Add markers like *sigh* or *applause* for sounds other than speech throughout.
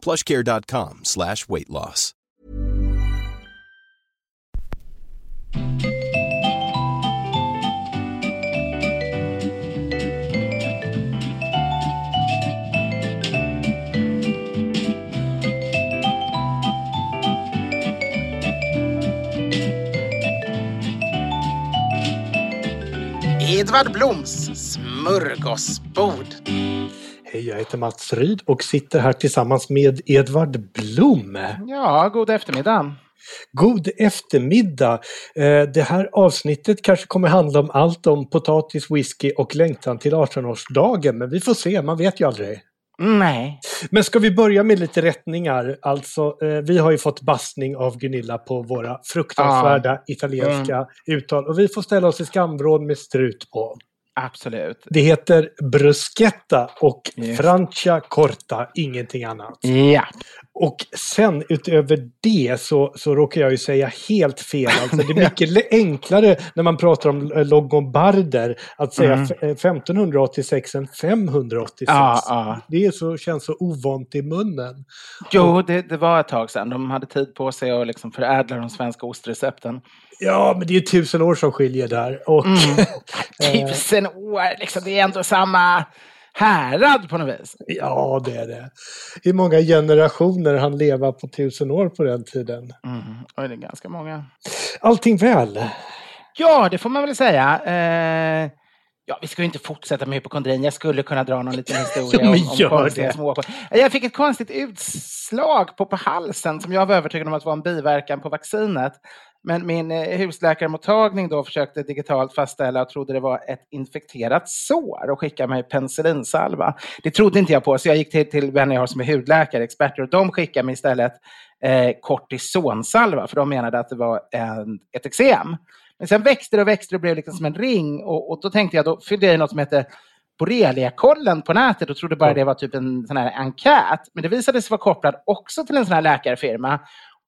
plushcare.com slash weight loss. Edvard Bloms smörgåsbord. Hej, jag heter Mats Ryd och sitter här tillsammans med Edvard Blom. Ja, god eftermiddag. God eftermiddag! Eh, Det här avsnittet kanske kommer handla om allt om potatis, whisky och längtan till 18-årsdagen, men vi får se, man vet ju aldrig. Nej. Men ska vi börja med lite rättningar? Alltså, eh, vi har ju fått bastning av Gunilla på våra fruktansvärda italienska uttal och vi får ställa oss i skamvrån med strut på. Absolut. Det heter bruschetta och Yes. francia corta, ingenting annat. Ja. Och sen utöver det så, så råkar jag ju säga helt fel. Alltså, det är mycket *laughs* enklare när man pratar om eh, longobarder att säga Mm. f- eh, 1586 än 586. Ja, ja. Det är så, känns så ovant i munnen. Jo, det, det var ett tag sedan. De hade tid på sig att liksom förädla de svenska ostrecepten. Ja, men det är tusen år som skiljer där. Och, Mm. *laughs* Tusen år, liksom. Det är ändå samma härad på något vis. ja, det är det. Hur många generationer han leva på tusen år på den tiden? Mm. Oj, det är ganska många. Allting väl? Ja, det får man väl säga. Eh, ja, vi ska ju inte fortsätta med hypokondrin. Jag skulle kunna dra någon liten *laughs* historia om, om konstiga det. små... Jag fick ett konstigt utslag på, på halsen som jag var övertygad om att var en biverkan på vaccinet. Men min eh, husläkarmottagning då försökte digitalt fastställa och trodde det var ett infekterat sår och skickade mig penicillinsalva. Det trodde inte jag på, så jag gick till, till vänner jag har som är hudläkare, experter, och de skickade mig istället eh, kortisonsalva, för de menade att det var en, ett eksem. Men sen växte det och växte och blev liksom som en ring och, och då tänkte jag, då fyllde jag i något som heter borreliakollen på nätet och trodde bara det var typ en sån här enkät. Men det visade sig vara kopplad också till en sån här läkarfirma.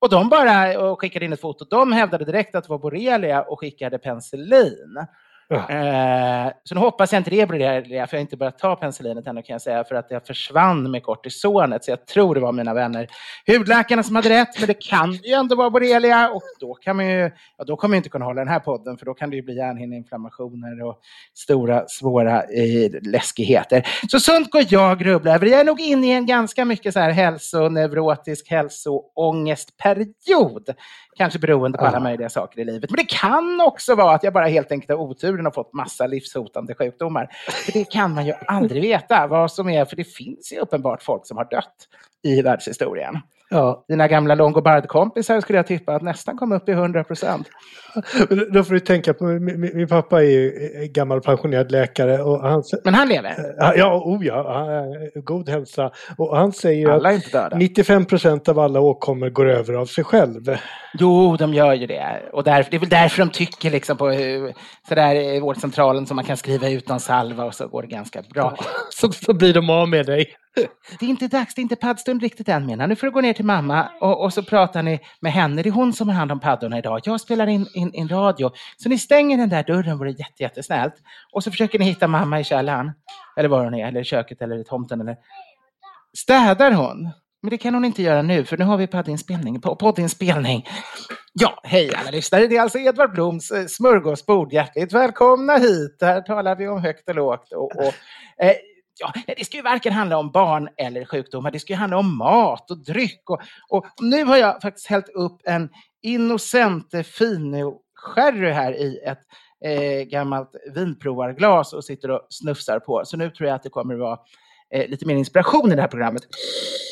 Och de bara och skickade in ett foto. De hävdade direkt att det var borrelia och skickade penicillin. Ja. Eh, så nu hoppas jag inte det är borrelia, för jag har inte börjat ta penicillinet ännu kan jag säga, för att jag försvann med kortisonet. Så jag tror det var mina vänner hudläkarna som hade rätt, men det kan ju ändå vara borrelia och då, kan man ju, ja, då kommer jag inte kunna hålla den här podden, för då kan det ju bli hjärnhinneinflammationer och stora svåra eh, läskigheter. Så sånt går jag och grubblar över. Jag är nog inne i en ganska mycket så här hälsoneurotisk hälsoångestperiod. Kanske beroende på alla möjliga saker i livet. Men det kan också vara att jag bara helt enkelt har oturen och fått massa livshotande sjukdomar. För det kan man ju aldrig veta vad som är, för det finns ju uppenbart folk som har dött i världshistorien. Ja, Dina gamla Longobard-kompisar skulle jag tippa att nästan kom upp i 100 procent. Men Då får du tänka på, min, min pappa är ju gammal pensionerad läkare och han, Men han lever. ja, oh ja, god hälsa. Och han säger Alla att inte döda. 95 procent av alla åkommor går över av sig själv. Jo, de gör ju det. Och därför, det är väl därför de tycker liksom på hur- sådär i vårdcentralen som man kan skriva ut någon salva och så går det ganska bra. Så, så blir de av med dig. Det är inte dags, det är inte paddstund riktigt än Minna. Nu får du gå ner till mamma och, och, så pratar ni med henne. Det är hon som har hand om paddorna idag. Jag spelar in, in, in radio. Så ni stänger den där dörren vore jätte, jättesnällt. Och så försöker ni hitta mamma i källaren. Eller var hon är, eller i köket eller i tomten. Eller... Städar hon? Men det kan hon inte göra nu, för nu har vi poddinspelning. poddinspelning. Ja, hej alla lyssnare. Det är alltså Edvard Bloms eh, smörgåsbord. Hjärtligt välkomna hit. Här talar vi om högt och lågt. Och, och eh, ja, det ska ju varken handla om barn eller sjukdomar. Det ska ju handla om mat och dryck. Och, och nu har jag faktiskt hällt upp en Innocente Fino sherry här i ett eh, gammalt vinprovarglas och sitter och snufsar på. Så nu tror jag att det kommer att vara eh, lite mer inspiration i det här programmet.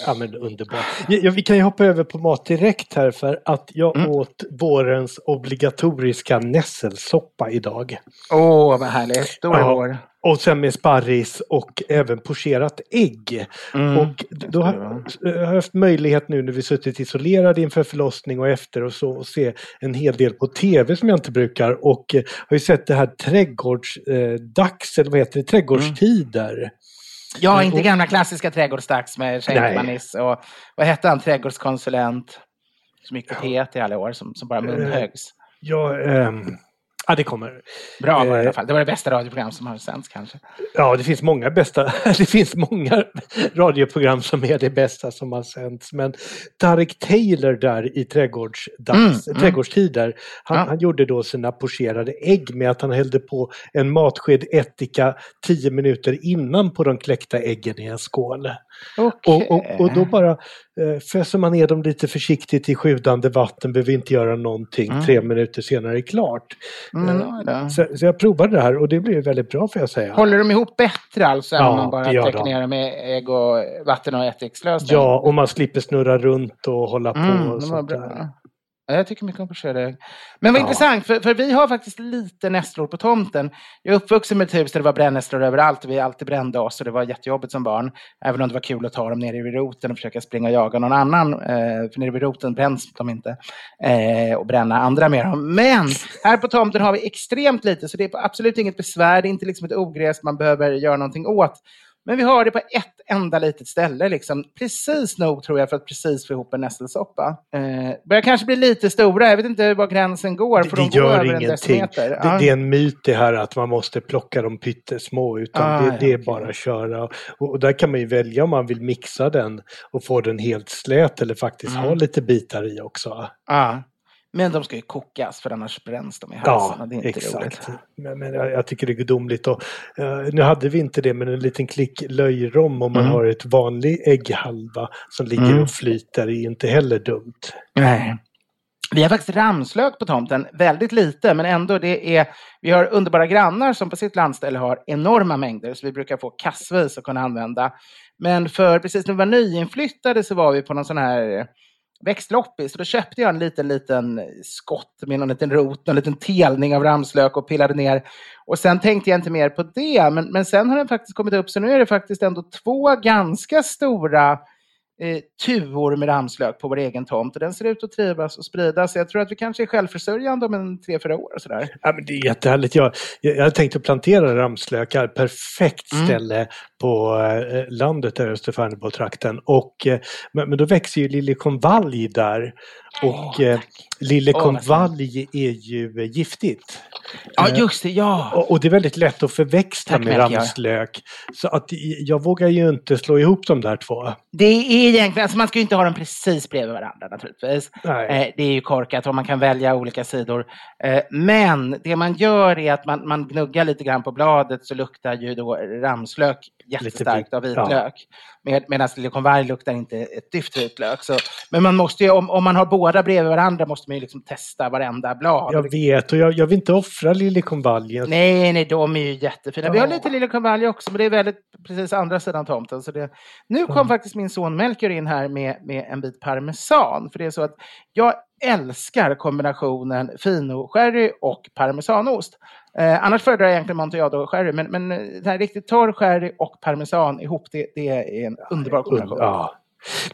Ja men underbart. Ja, vi kan ju hoppa över på mat direkt här för att jag mm. åt vårens obligatoriska nässelsoppa idag. Åh vad härligt, då är ja. vår. Och sen med sparris och även pocherat ägg. Mm. Och då har jag haft möjlighet nu när vi suttit isolerade inför förlossning och efter och så att se en hel del på tv som jag inte brukar och eh, har ju sett det här trädgårdsdags, eh, eller vad heter det, trädgårdstider. Mm. Ja, inte gamla klassiska trädgårdsdags med Schenkmanis och vad hette han, trädgårdskonsulent som gick på P1 i alla år som, som bara munhögs. Ja, ähm, Ja, det kommer. Bra var det i alla eh, fall. Det var det bästa radioprogram som har sänts kanske. Ja, det finns många bästa. *laughs* Det finns många radioprogram som är det bästa som har sänts. Men Tarek Taylor där i trädgårdsdags, mm, trädgårdstider, han, ja. han, gjorde då sina pocherade ägg med att han hällde på en matsked ättika tio minuter innan på de kläckta äggen i en skål. Okay. Och, och, och, då bara föser man ner dem lite försiktigt i sjudande vatten, behöver inte göra någonting, mm. tre minuter senare är klart. Mm, eh, så, så, jag provade det här och det blev väldigt bra får jag säga. Håller de ihop bättre alltså ja, än om man bara täcker ner dem med ägg och vatten och ättikslösning? Ja, och man slipper snurra runt och hålla på. Mm, och sånt där. Jag tycker mycket om pocherade Men vad ja. intressant, för, för vi har faktiskt lite nässlor på tomten. Jag är uppvuxen med ett hus där det var brännässlor överallt vi alltid brände oss och det var jättejobbigt som barn. Även om det var kul att ta dem nere vid roten och försöka springa och jaga någon annan. Eh, för nere vid roten bränns de inte. Eh, och bränna andra med dem. Men här på tomten har vi extremt lite så det är absolut inget besvär. Det är inte liksom ett ogräs man behöver göra någonting åt. Men vi har det på ett enda litet ställe, liksom. precis nog tror jag för att precis få ihop en nässelsoppa. Eh, börjar kanske bli lite stora, jag vet inte var gränsen går. Får det, det gör ingenting. Det, ja. det, är en myt det här att man måste plocka dem pyttesmå, utan ah, det, det, är okay. bara att köra. Och, och, där kan man ju välja om man vill mixa den och få den helt slät eller faktiskt mm. ha lite bitar i också. Ah. Men de ska ju kokas för annars bränns de i halsen. Ja, det är inte exakt. Roligt. Men, men jag, jag, tycker det är gudomligt. Och, uh, nu hade vi inte det, men en liten klick löjrom om man mm. har ett vanlig ägghalva som ligger mm. och flyter är inte heller dumt. Nej. Vi har faktiskt ramslök på tomten, väldigt lite, men ändå det är, vi har underbara grannar som på sitt landställe har enorma mängder, så vi brukar få kassvis att kunna använda. Men för precis när vi var nyinflyttade så var vi på någon sån här växtloppis. Så då köpte jag en liten, liten skott med någon liten rot, en liten telning av ramslök och pillade ner. Och sen tänkte jag inte mer på det. Men, men sen har den faktiskt kommit upp, så nu är det faktiskt ändå två ganska stora eh, tuvor med ramslök på vår egen tomt. Och den ser ut att trivas och spridas. Jag tror att vi kanske är självförsörjande om en tre, fyra år. Och sådär. Ja, men det är jättehärligt. Jag, jag, jag tänkt att plantera ramslökar. Perfekt mm. ställe på eh, landet där i Österfärnebo-trakten. eh, men, men då växer ju liljekonvalj där. Och oh, eh, liljekonvalj är ju giftigt. Ja, eh, just det, ja. Och, och det är väldigt lätt att förväxla Tack, med ramslök. Så att jag vågar ju inte slå ihop de där två. Det är egentligen, alltså man ska ju inte ha dem precis bredvid varandra naturligtvis. Eh, det är ju korkat och man kan välja olika sidor. Eh, men det man gör är att man, man gnuggar lite grann på bladet så luktar ju då ramslök jättestarkt av vitlök. Ja. Med, Medan liljekonvalj luktar inte ett dyft vitlök. Så, men man måste ju, om, om man har båda bredvid varandra måste man ju liksom testa varenda blad. Jag vet och jag, jag vill inte offra liljekonvaljen. Nej, nej, de är ju jättefina. Ja. Vi har lite liljekonvalj också, men det är väldigt precis andra sidan tomten. Så det, nu kom mm. faktiskt min son Melker in här med, med en bit parmesan. För det är så att jag älskar kombinationen fino sherry och parmesanost. Eh, annars föredrar jag egentligen Monteado sherry, men, men eh, den här riktigt torr sherry och parmesan ihop, det, det är en underbar kombination. Ja,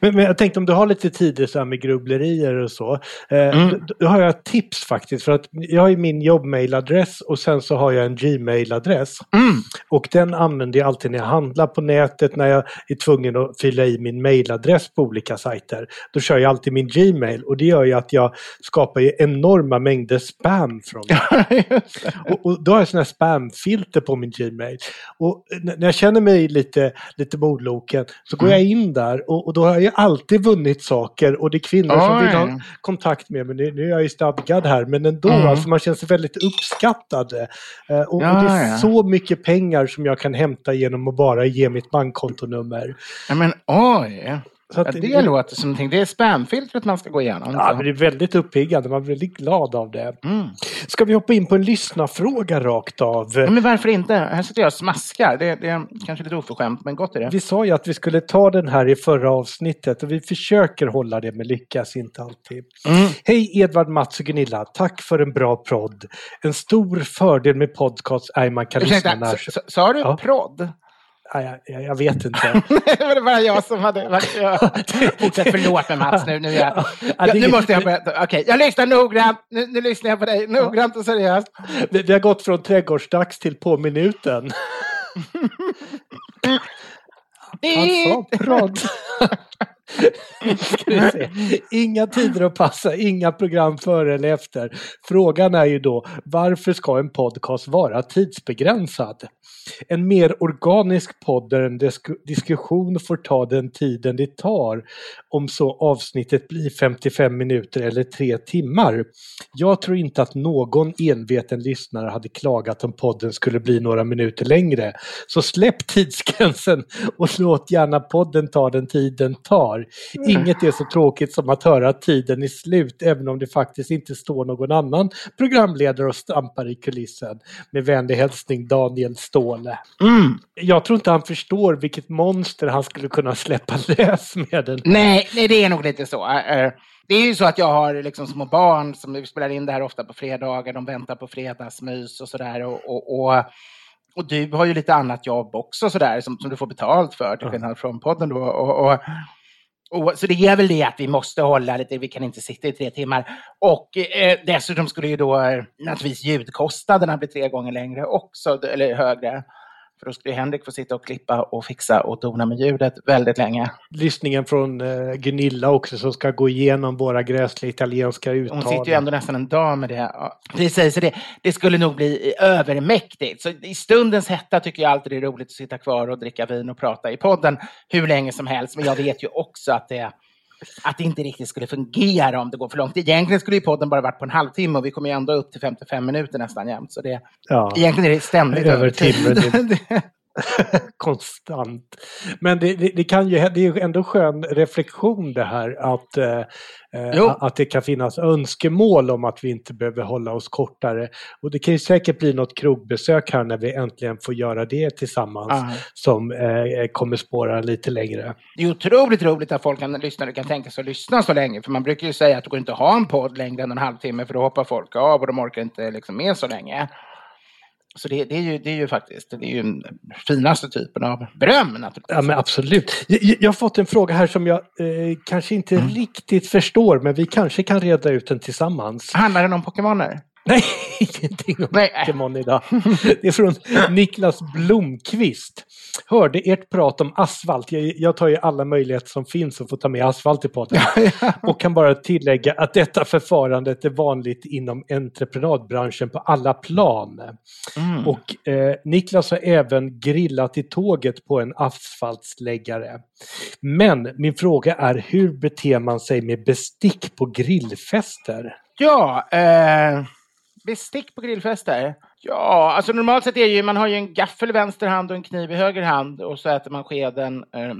Men, men, jag tänkte om du har lite tid så här med grubblerier och så. Eh, mm. då, då, har jag ett tips faktiskt. För att jag har ju min jobbmailadress och sen så har jag en Gmail-adress. Mm. Och den använder jag alltid när jag handlar på nätet, när jag är tvungen att fylla i min mailadress på olika sajter. Då kör jag alltid min Gmail och det gör ju att jag skapar ju enorma mängder spam från *laughs* det. och, och, då har jag sådana här spamfilter på min Gmail. Och när jag känner mig lite, lite modloken så går mm. jag in där och, och då har jag alltid vunnit saker och det är kvinnor Oj. som vill ha kontakt med mig. Nu är jag ju stadgad här men ändå, mm. alltså man känner sig väldigt uppskattad. Eh, och, ja, och, det är ja. så mycket pengar som jag kan hämta genom att bara ge mitt bankkontonummer. Ja, men oj! Så ja, det, det låter som någonting. Det är spamfiltret man ska gå igenom. Ja, men det är väldigt uppiggande. Man blir väldigt glad av det. Mm. Ska vi hoppa in på en lyssnarfråga rakt av? Ja, men varför inte? Här sitter jag och smaskar. Det, det är kanske lite oförskämt, men gott är det. Vi sa ju att vi skulle ta den här i förra avsnittet och vi försöker hålla det, men lyckas inte alltid. Mm. Hej Edvard, Mats och Gunilla. Tack för en bra prodd. En stor fördel med podcast är man kan Ursäkta, lyssna när... Sa du ja. prodd? Jag, jag, jag, vet inte. *laughs* det var bara jag som hade... *laughs* Jag, fortsätt, förlåt mig Mats. Nu, nu, jag, jag, nu måste jag börja. Okej, okay, jag lyssnar noggrant. Nu, nu lyssnar jag på dig. Noggrant och seriöst. Vi, vi har gått från trädgårdsdags till på minuten. *laughs* Sa prodd inga tider att passa, inga program före eller efter. Frågan är ju då varför ska en podcast vara tidsbegränsad? En mer organisk podd där en disk diskussion får ta den tiden det tar om så avsnittet blir 55 minuter eller tre timmar. Jag tror inte att någon enveten lyssnare hade klagat om podden skulle bli några minuter längre. Så släpp tidsgränsen och låt gärna podden ta den tid den tar. Inget är så tråkigt som att höra att tiden är slut även om det faktiskt inte står någon annan programledare och stampar i kulissen. Med vänlig hälsning Daniel Ståhle. Mm. Jag tror inte han förstår vilket monster han skulle kunna släppa *laughs* lös med den. Nej, nej, det är nog lite så. Eh, det är ju så att jag har liksom små barn som spelar in det här ofta på fredagar. De väntar på fredagsmys och sådär. Och, och, och, och, du har ju lite annat jobb också sådär som, som du får betalt för till skillnad från podden då. Och, och, och, så det är väl det att vi måste hålla lite, vi kan inte sitta i tre timmar. Och eh, dessutom skulle ju då eh, naturligtvis ljudkostnaderna bli tre gånger längre också, eller högre. För då skulle Henrik få sitta och klippa och fixa och dona med ljudet väldigt länge. Lyssningen från eh, Gunilla också som ska gå igenom våra gräsliga italienska uttal. Hon sitter ju ändå nästan en dag med det. Precis, det, det skulle nog bli övermäktigt. Så i stundens hetta tycker jag alltid det är roligt att sitta kvar och dricka vin och prata i podden hur länge som helst. Men jag vet ju också att det att det inte riktigt skulle fungera om det går för långt. Egentligen skulle ju podden bara varit på en halvtimme och vi kommer ju ändå upp till 55 minuter nästan jämt. Så det, ja. egentligen är det ständigt över timmen. *laughs* *laughs* konstant. Men det, det, det, kan ju, det är ju ändå skön reflektion det här att, eh, eh att det kan finnas önskemål om att vi inte behöver hålla oss kortare. Och det kan ju säkert bli något krogbesök här när vi äntligen får göra det tillsammans Aha. som eh, kommer spåra lite längre. Det är otroligt roligt att folk kan lyssna och kan tänka sig att lyssna så länge. För man brukar ju säga att det går inte att ha en podd längre än en halvtimme för då hoppar folk av och de orkar inte liksom med så länge. Så det, det, är ju, det är ju faktiskt det är ju den finaste typen av beröm. Ja, men absolut. Jag, jag har fått en fråga här som jag eh, kanske inte mm. riktigt förstår, men vi kanske kan reda ut den tillsammans. Handlar den om Pokémoner? Nej, *laughs* ingenting om Nej. Pokémon idag. Det är från Niklas Blomqvist. Hörde ert prat om asfalt. Jag, jag tar ju alla möjligheter som finns att få ta med asfalt i podden. Och kan bara tillägga att detta förfarandet är vanligt inom entreprenadbranschen på alla plan. Mm. Och eh, Niklas har även grillat i tåget på en asfaltsläggare. Men min fråga är hur beter man sig med bestick på grillfester? Ja, eh Bestick på grillfester? Ja, alltså normalt sett är ju man har ju en gaffel i vänster hand och en kniv i höger hand och så äter man skeden eh,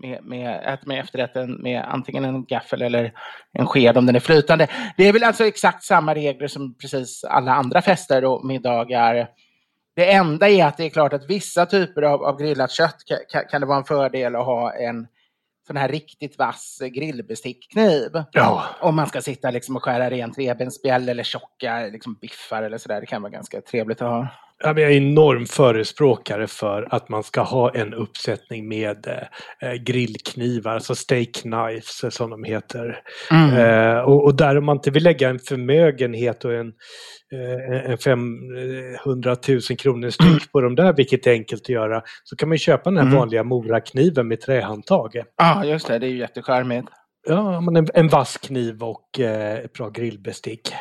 med, med, äter man efterrätten med antingen en gaffel eller en sked om den är flytande. Det är väl alltså exakt samma regler som precis alla andra fester och middagar. Det enda är att det är klart att vissa typer av, av grillat kött kan, kan det vara en fördel att ha en sån här riktigt vass grillbestickkniv. Ja. Om man ska sitta liksom och skära rent revbensspjäll eller tjocka liksom biffar eller sådär. Det kan vara ganska trevligt att ha. Jag är enorm förespråkare för att man ska ha en uppsättning med eh, grillknivar, alltså steak knives som de heter. Mm. Eh, och, och, där om man inte vill lägga en förmögenhet och en, eh, en 500 000 kronor styck på de där, vilket är enkelt att göra, så kan man köpa den här mm. vanliga morakniven med trähandtag. Ja, ah, just det, det är ju jättecharmigt. Ja, men en, en vass kniv och eh, ett bra grillbestick.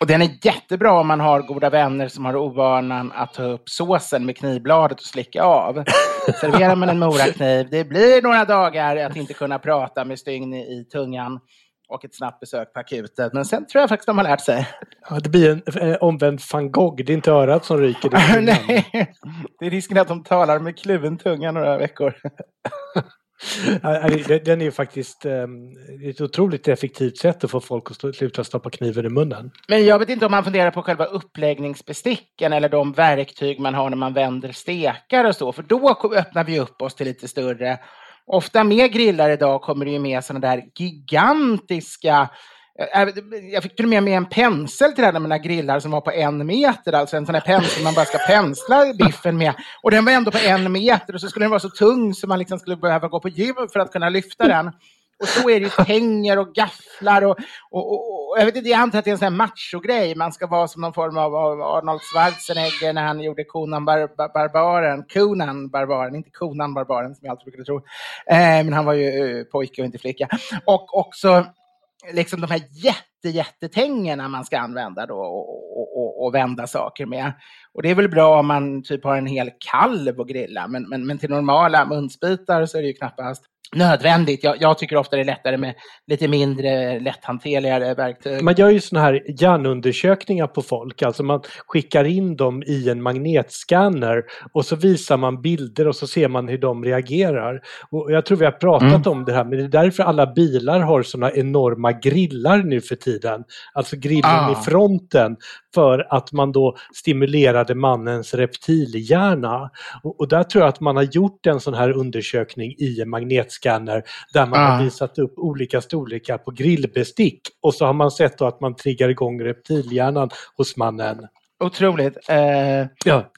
Och den är jättebra om man har goda vänner som har ovanan att ta upp såsen med knivbladet och slicka av. *laughs* Serverar man en morakniv, det blir några dagar att inte kunna prata med stygn i tungan och ett snabbt besök på akuten. Men sen tror jag faktiskt de har lärt sig. Ja, det blir en eh, omvänd van Gogh. Det är inte örat som ryker. Det *laughs* Nej, det är risken att de talar med kluven tunga några veckor. Den är ju faktiskt ehm, ett otroligt effektivt sätt att få folk att sluta stoppa kniven i munnen. Men jag vet inte om man funderar på själva uppläggningsbesticken eller de verktyg man har när man vänder stekar och så, för då öppnar vi upp oss till lite större. Ofta med grillar idag kommer det ju med sådana där gigantiska Äh, äh, jag fick till och med med en pensel till den av mina grillar som var på en meter. Alltså en sån här pensel man bara ska pensla biffen med. Och den var ändå på en meter och så skulle den vara så tung så man liksom skulle behöva gå på gym för att kunna lyfta den. Och så är det ju tänger och gafflar och, och, och, och, jag vet inte, jag antar att det är en sån här machogrej. Man ska vara som någon form av Arnold Schwarzenegger när han gjorde Conan bar, bar, Barbaren. Conan Barbaren, inte Conan Barbaren som jag alltid brukade tro. Eh, men han var ju eh, pojke och inte flicka. Och också liksom de här jätte, jättetängerna man ska använda då och, och, och, vända saker med. Och det är väl bra om man typ har en hel kalv att grilla, men, men, men till normala munsbitar så är det ju knappast nödvändigt. Jag, jag, tycker ofta det är lättare med lite mindre lätthanterligare verktyg. Man gör ju sådana här hjärnundersökningar på folk, alltså man skickar in dem i en magnetscanner och så visar man bilder och så ser man hur de reagerar. Och jag tror vi har pratat mm. om det här, men det är därför alla bilar har sådana enorma grillar nu för tiden. Alltså grillen ah. i fronten för att man då stimulerade mannens reptilhjärna. Och, och, där tror jag att man har gjort en sån här undersökning i en magnetscanner där man ah. har visat upp olika storlekar på grillbestick och så har man sett då att man triggar igång reptilhjärnan hos mannen. Otroligt. Eh, ja.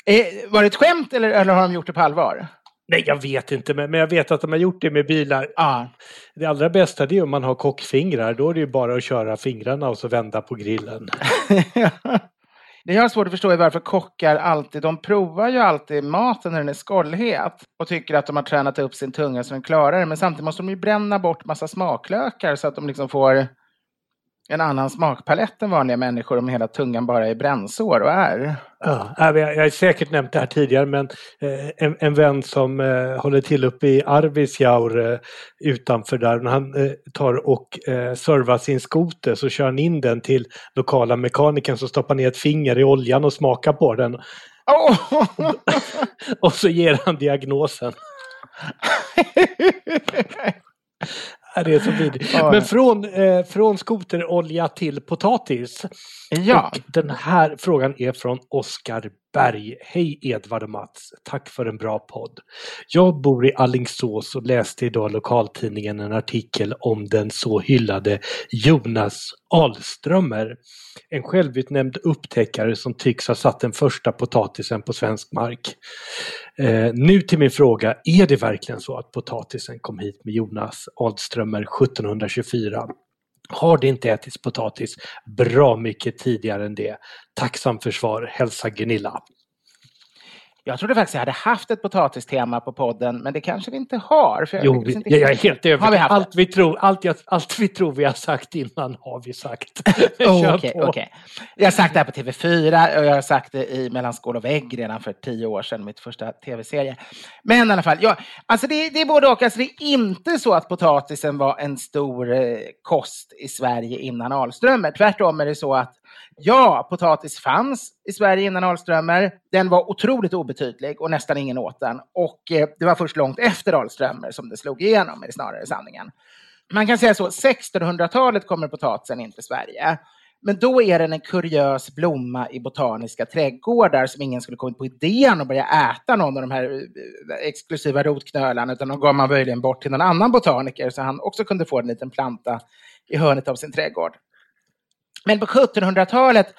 var det ett skämt eller, eller har de gjort det på allvar? Nej, jag vet inte, men, men jag vet att de har gjort det med bilar. Ah. Det allra bästa är om man har kockfingrar. Då är det ju bara att köra fingrarna och så vända på grillen. *laughs* det jag har svårt att förstå är varför kockar alltid, de provar ju alltid maten när den är skållhet och tycker att de har tränat upp sin tunga så den klarar det. Men samtidigt måste de ju bränna bort massa smaklökar så att de liksom får en annan smakpalett än vanliga människor om hela tungan bara är brännsår och är. Ja, jag har säkert nämnt det här tidigare men eh, en, en vän som eh, håller till uppe i Arvidsjaur eh, utanför där, när han tar och servar sin skoter så kör han in den till lokala mekanikern som stoppar ner ett finger i oljan och smakar på den. Oh! och, *laughs* och så ger han diagnosen. *laughs* det är så vidrigt. Ja. Men från, eh, från skoterolja till potatis. Ja. Och den här frågan är från Oskar Berg. Hej Edvard och Mats. Tack för en bra podd. Jag bor i Allingsås och läste idag lokaltidningen en artikel om den så hyllade Jonas Alströmer. En självutnämnd upptäckare som tycks ha satt den första potatisen på svensk mark. Eh, nu till min fråga, är det verkligen så att potatisen kom hit med Jonas Alströmer 1724? Har det inte ätits potatis bra mycket tidigare än det? Tacksam för svar, hälsa Gunilla. Jag trodde faktiskt jag hade haft ett potatistema på podden, men det kanske vi inte har. För jag, jo, vi, inte... jag är helt övertygad. Allt vi, tror, allt, jag, allt vi tror vi har sagt innan har vi sagt. oh, okay, okay. Jag har sagt det här på TV4 och jag har sagt det i Mellan skål och vägg redan för tio år sedan, mitt första tv-serie. Men i alla fall, ja, alltså det, det är både och. Alltså det är inte så att potatisen var en stor eh, kost i Sverige innan Alströmer. Tvärtom är det så att Ja, potatis fanns i Sverige innan Alströmer. Den var otroligt obetydlig och nästan ingen åt den. Och eh, det var först långt efter Alströmer som det slog igenom, är snarare sanningen. Man kan säga så, 1600-talet kommer potatisen in till Sverige. Men då är den en kuriös blomma i botaniska trädgårdar som ingen skulle kommit på idén att börja äta någon av de här eh, exklusiva rotknölarna, utan de gav man möjligen bort till någon annan botaniker så han också kunde få en liten planta i hörnet av sin trädgård. Men på 1700-talet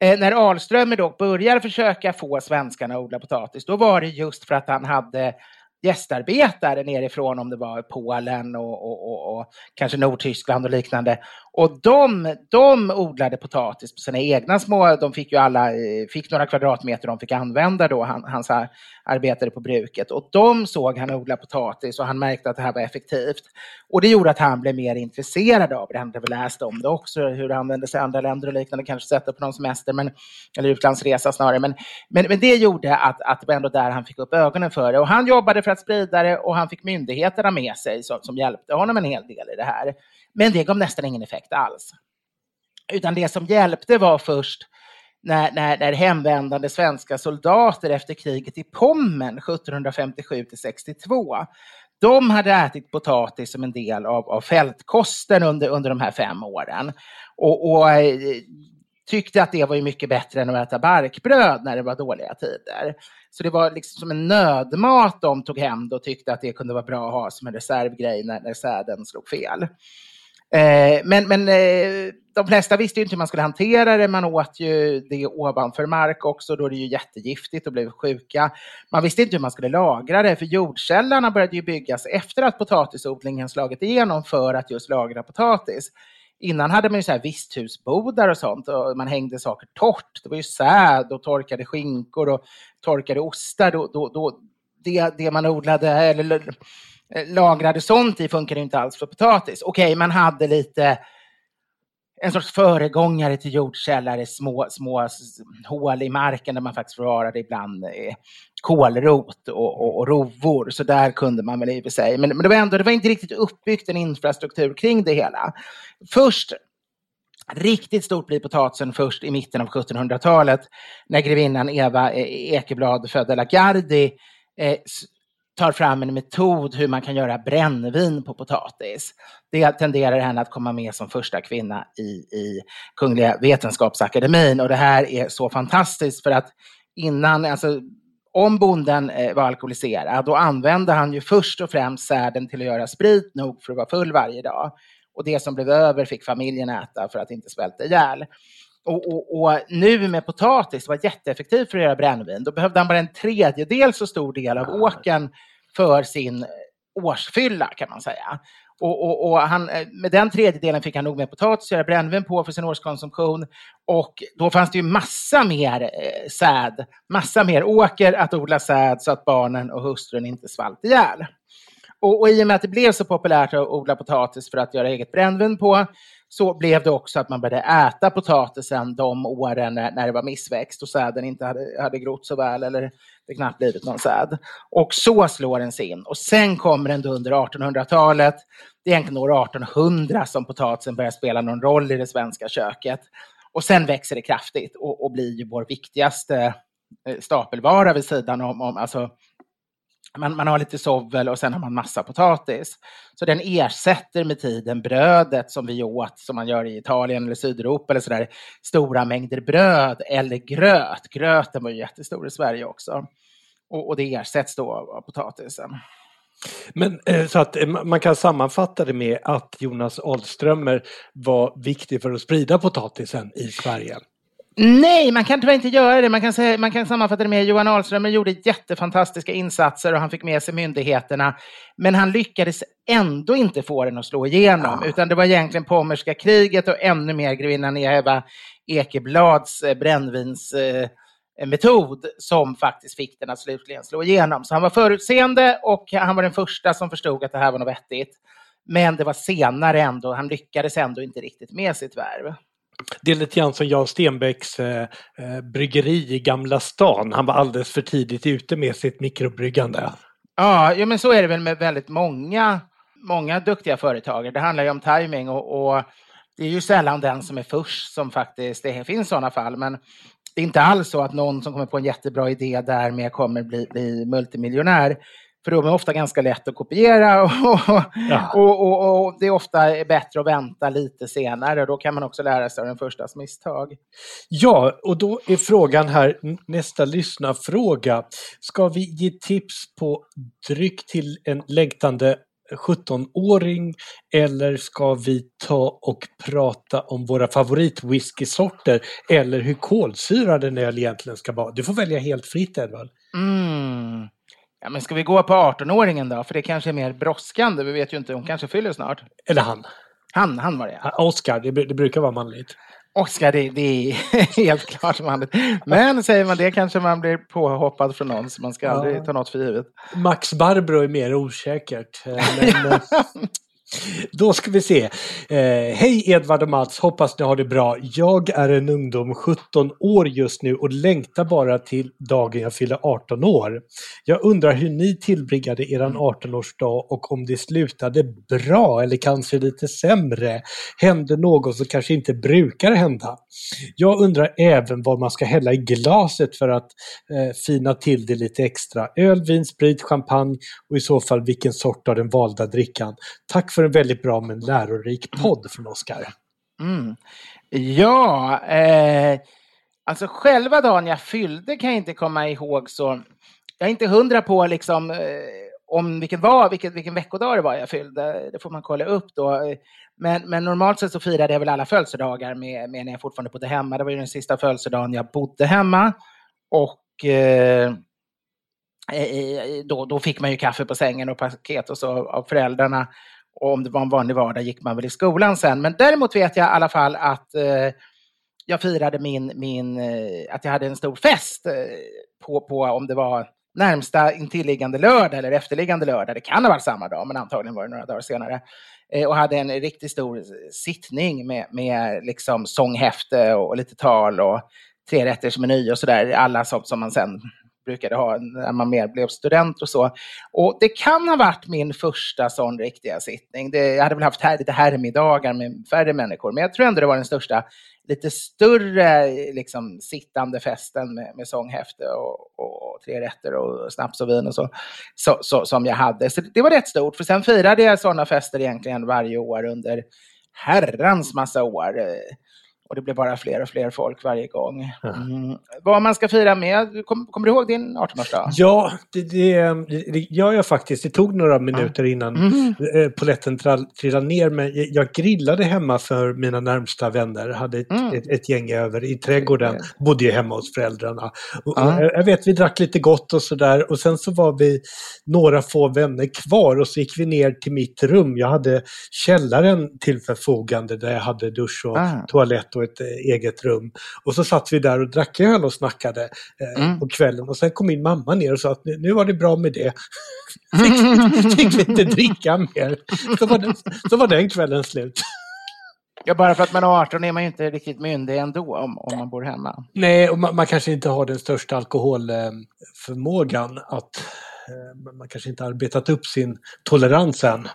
eh, när Alströmer då började försöka få svenskarna att odla potatis, då var det just för att han hade gästarbetare nerifrån, om det var Polen och, och, och, och, kanske Nordtyskland och liknande. Och de, de odlade potatis på sina egna små, de fick ju alla, eh, fick några kvadratmeter de fick använda då, han, hans arbetare på bruket. Och de såg han odla potatis och han märkte att det här var effektivt. Och det gjorde att han blev mer intresserad av det. Han hade väl läst om det också, hur det användes sig i andra länder och liknande, kanske sett det på någon semester, men, eller utlandsresa snarare. Men, men, men det gjorde att, att det var ändå där han fick upp ögonen för det. Och han jobbade för att sprida det och han fick myndigheterna med sig som, som hjälpte honom en hel del i det här. Men det gav nästan ingen effekt alls. Utan det som hjälpte var först när, när, när hemvändande svenska soldater efter kriget i Pommern 1757 till 62 de hade ätit potatis som en del av, av fältkosten under, under de här fem åren. Och, och eh, tyckte att det var mycket bättre än att äta barkbröd när det var dåliga tider. Så det var liksom som en nödmat de tog hem och tyckte att det kunde vara bra att ha som en reservgrej när, när säden slog fel. Eh, men men eh, de flesta visste inte hur man skulle hantera det. Man åt ju det ovanför mark också. Då är det ju jättegiftigt och blev sjuka. Man visste inte hur man skulle lagra det, för jordkällarna började ju byggas efter att potatisodlingen slagit igenom för att just lagra potatis. Innan hade man ju så här visthusbodar och sånt och man hängde saker torrt. Det var ju säd och torkade skinkor och torkade ostar. Då, då, då, det, det man odlade, eller Eh, lagrade sånt i funkar inte alls för potatis. Okej, okay, man hade lite en sorts föregångare till jordkällare, små, små hål i marken där man faktiskt förvarade ibland eh, kålrot och, och, och, rovor. Så där kunde man väl i och för sig. Men, men det var ändå det var inte riktigt uppbyggt en infrastruktur kring det hela. Först Riktigt stort blir potatisen först i mitten av 1700-talet när grevinnan Eva eh, Ekeblad födde Lagardi eh, tar fram en metod hur man kan göra brännvin på potatis. Det tenderar henne att komma med som första kvinna i, i Kungliga Vetenskapsakademin och det här är så fantastiskt för att innan, alltså om bonden eh, var alkoholiserad, då använde han ju först och främst säden till att göra sprit nog för att vara full varje dag. Och det som blev över fick familjen äta för att inte svälta ihjäl. Och, och, och, nu med potatis var jätteeffektivt för att göra brännvin. Då behövde han bara en tredjedel så stor del av åken för sin årsfylla kan man säga. Och, och, han, med den tredjedelen fick han nog med potatis, göra brännvin på för sin årskonsumtion. Och då fanns det ju massa mer eh, säd, massa mer åker att odla säd så att barnen och hustrun inte svalt ihjäl. Och, och i och med att det blev så populärt att odla potatis för att göra eget brännvin på så blev det också att man började äta potatisen de åren när, det var missväxt och säden inte hade, hade grott så väl eller det knappt blivit någon säd. Och så slår den sig in. Och sen kommer den då under 1800-talet. Det är egentligen år 1800 som potatisen börjar spela någon roll i det svenska köket. Och sen växer det kraftigt och, och blir ju vår viktigaste eh, stapelvara vid sidan om, om alltså man, man har lite sovel och sen har man massa potatis. Så den ersätter med tiden brödet som vi åt, som man gör i Italien eller Sydeuropa eller sådär, stora mängder bröd eller gröt. Gröten var ju jättestor i Sverige också. Och, och det ersätts då av, av potatisen. Men eh, så att eh, man kan sammanfatta det med att Jonas Ahlströmer var viktig för att sprida potatisen i Sverige? Nej, man kan tyvärr inte göra det. Man kan, säga, man kan sammanfatta det med Johan Ahlström gjorde jättefantastiska insatser och han fick med sig myndigheterna. Men han lyckades ändå inte få den att slå igenom, ja. utan det var egentligen Pommerska kriget och ännu mer grevinnan Eva Ekeblads eh, brännvinsmetod eh, som faktiskt fick den att slutligen slå igenom. Så han var förutseende och han var den första som förstod att det här var något vettigt. Men det var senare ändå, han lyckades ändå inte riktigt med sitt värv. Det är lite grann som Jan Stenbecks eh, eh, bryggeri i Gamla stan. Han var alldeles för tidigt ute med sitt mikrobryggande. Ja, ja men så är det väl med väldigt många, många duktiga företagare. Det handlar ju om timing och, och det är ju sällan den som är först som faktiskt, det finns sådana fall, men det är inte alls så att någon som kommer på en jättebra idé därmed kommer bli, bli multimiljonär. För de är ofta ganska lätt att kopiera *laughs* och, ja. och, och, och, det är ofta bättre att vänta lite senare. Då kan man också lära sig av den förstas misstag. Ja, och då är frågan här, nästa lyssnarfråga. Ska vi ge tips på dryck till en längtande 17-åring eller ska vi ta och prata om våra favoritwhiskysorter eller hur kolsyrad en öl egentligen ska vara? Du får välja helt fritt Edvard. Mm. Ja, men ska vi gå på 18-åringen då? För det kanske är mer brådskande. Vi vet ju inte, hon kanske fyller snart. Eller han. Han, han var det ja. Oscar, det, det brukar vara manligt. Oscar, det, det är *laughs* helt klart manligt. Men säger man det kanske man blir påhoppad från någon, så man ska aldrig ja. ta något för givet. Max Barbro är mer osäkert. Men, *laughs* eh, Då ska vi se. Eh, Hej Edvard och Mats, hoppas ni har det bra. Jag är en ungdom, 17 år just nu och längtar bara till dagen jag fyller 18 år. Jag undrar hur ni tillbringade eran 18-årsdag och om det slutade bra eller kanske lite sämre. Hände något som kanske inte brukar hända. Jag undrar även vad man ska hälla i glaset för att eh, fina till det lite extra. Öl, vin, sprit, champagne och i så fall vilken sort av den valda drickan. Tack för en väldigt bra men lärorik podd från Oskar. Mm. Ja, eh, alltså själva dagen jag fyllde kan jag inte komma ihåg så. Jag är inte hundra på liksom eh, om vilken, var, vilken, vilken veckodag det var jag fyllde. Det får man kolla upp då. Men, men normalt sett så firade jag väl alla födelsedagar med, med när jag fortfarande bodde hemma. Det var ju den sista födelsedagen jag bodde hemma. Och eh, eh då, då fick man ju kaffe på sängen och paket och så av föräldrarna. Och om det var en vanlig vardag gick man väl i skolan sen. Men däremot vet jag i alla fall att eh, jag firade min, min eh, att jag hade en stor fest eh, på, på om det var närmsta intilliggande lördag eller efterliggande lördag. Det kan ha varit samma dag, men antagligen var det några dagar senare. Eh, och hade en riktigt stor sittning med, med liksom sånghäfte och lite tal och tre rätters meny och sådär. Alla som, som man sen brukade ha när man mer blev student och så. Och det kan ha varit min första sån riktiga sittning. Det, jag hade väl haft här, lite herrmiddagar med färre människor, men jag tror ändå det var den största, lite större liksom, sittande festen med, med sånghäfte och, och, tre rätter och snaps och vin och så, så, så, som jag hade. Så det var rätt stort, för sen firade jag sådana fester egentligen varje år under herrans massa år. Och det blir bara fler och fler folk varje gång. Mm. Vad man ska fira med, Kom, kommer du ihåg din 18-årsdag? Ja, det, det, det, gör jag faktiskt. Det tog några minuter innan mm. Eh, poletten trillade ner. Men jag grillade hemma för mina närmsta vänner. Hade ett, mm. ett, ett gäng över i trädgården. Bodde ju hemma hos föräldrarna. Och, mm. Jag vet, vi drack lite gott och sådär. Och sen så var vi några få vänner kvar och så gick vi ner till mitt rum. Jag hade källaren till förfogande där jag hade dusch och ah. toalett och ett eh, eget rum. Och så satt vi där och drack öl och snackade eh, mm. på kvällen och sen kom min mamma ner och sa att nu var det bra med det. *laughs* fick, fick vi inte dricka mer. Så var, det, så var den kvällen slut. Ja, bara för att man är 18 är man ju inte riktigt myndig ändå om, om man bor hemma. Nej, och man, man kanske inte har den största alkoholförmågan att eh, man kanske inte arbetat upp sin tolerans än.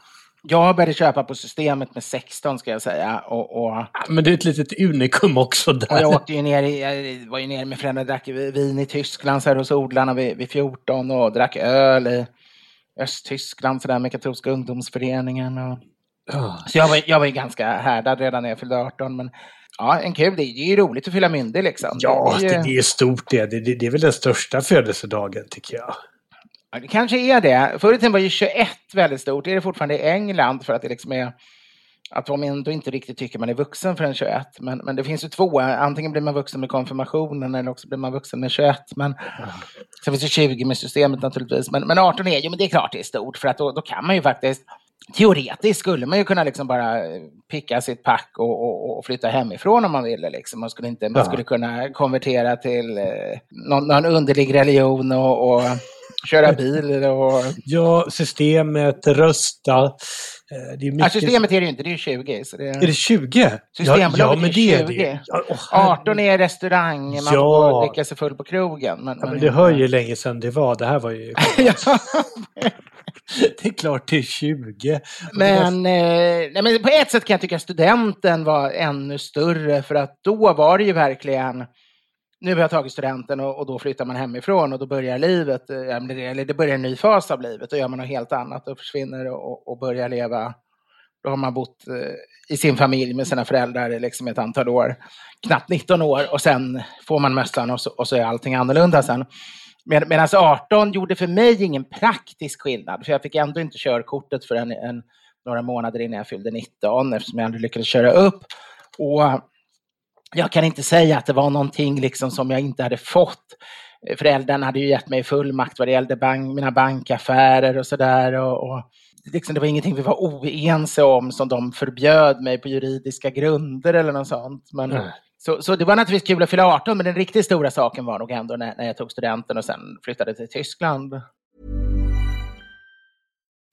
Jag började köpa på systemet med 16 ska jag säga. Och, och, men det är ett litet unikum också. Där. Och jag åkte ju ner, jag var ju nere med föräldrar, drack vin i Tyskland så här hos odlarna vid, vid 14 och drack öl i Östtyskland så där med katolska ungdomsföreningen. Och, oh. Så jag var, jag var ju ganska härdad redan när jag fyllde 18. Men ja, en kul, det är ju roligt att fylla myndig liksom. Ja, det är, det, det är stort det. det. Det är väl den största födelsedagen tycker jag. Det kanske är det. Förr i tiden var ju 21 väldigt stort. Det är det fortfarande i England för att det liksom är att om man ändå inte riktigt tycker man är vuxen förrän 21. Men, men det finns ju två. Antingen blir man vuxen med konfirmationen eller också blir man vuxen med 21. Men sen finns det 20 med systemet naturligtvis. Men, men 18 är ju, men det är klart det är stort för att då, då kan man ju faktiskt Teoretiskt skulle man ju kunna liksom bara picka sitt pack och, och, och flytta hemifrån om man ville. Liksom. Man, skulle inte, man skulle kunna konvertera till eh, någon, någon underlig religion och, och köra bil och... Ja, systemet, rösta. Eh, det är mycket... ja, systemet är det ju inte, det är 20. Så det är... är det 20? Systembolaget ja, ja, men är 20. Det är det. Oh, 18 är restaurang, man ja. får dricka sig full på krogen. Men, ja, men det hör ju länge sedan det var, det här var ju... *laughs* *laughs* det är klart det är 20. Men, eh, nej, men på ett sätt kan jag tycka att studenten var ännu större för att då var det ju verkligen nu har jag tagit studenten och, och, då flyttar man hemifrån och då börjar livet, eh, eller det börjar en ny fas av livet. Då gör man något helt annat och försvinner och, och börjar leva. Då har man bott eh, i sin familj med sina föräldrar liksom ett antal år, knappt 19 år och sen får man mössan och så, och så är allting annorlunda sen. Med, medan 18 gjorde för mig ingen praktisk skillnad, för jag fick ändå inte körkortet förrän en, några månader innan jag fyllde 19, eftersom jag aldrig lyckades köra upp. Och jag kan inte säga att det var någonting liksom som jag inte hade fått. Föräldrarna hade ju gett mig fullmakt vad det gällde bank, mina bankaffärer och sådär. Och, och liksom, det var ingenting vi var oense om som de förbjöd mig på juridiska grunder eller något sånt. Men, mm. så, så det var naturligtvis kul att fylla 18, men den riktigt stora saken var nog ändå när, när jag tog studenten och sen flyttade till Tyskland.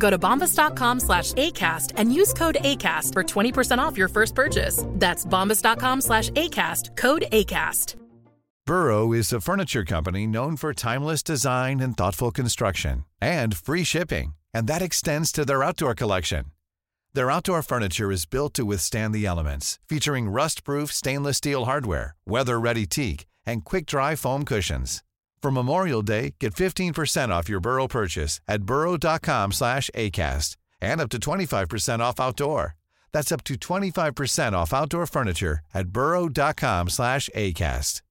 Go to bombas.com slash ACAST and use code ACAST for 20% off your first purchase. That's bombas.com slash ACAST, code ACAST. Burrow is a furniture company known for timeless design and thoughtful construction and free shipping and that extends to their outdoor collection. Their outdoor furniture is built to withstand the elements, featuring rust-proof stainless steel hardware, weather-ready teak, and quick-dry foam cushions. For Memorial Day, get 15% off your Burrow purchase at burrow.com slash ACAST and up to 25% off outdoor. That's up to 25% off outdoor furniture at burrow.com slash ACAST.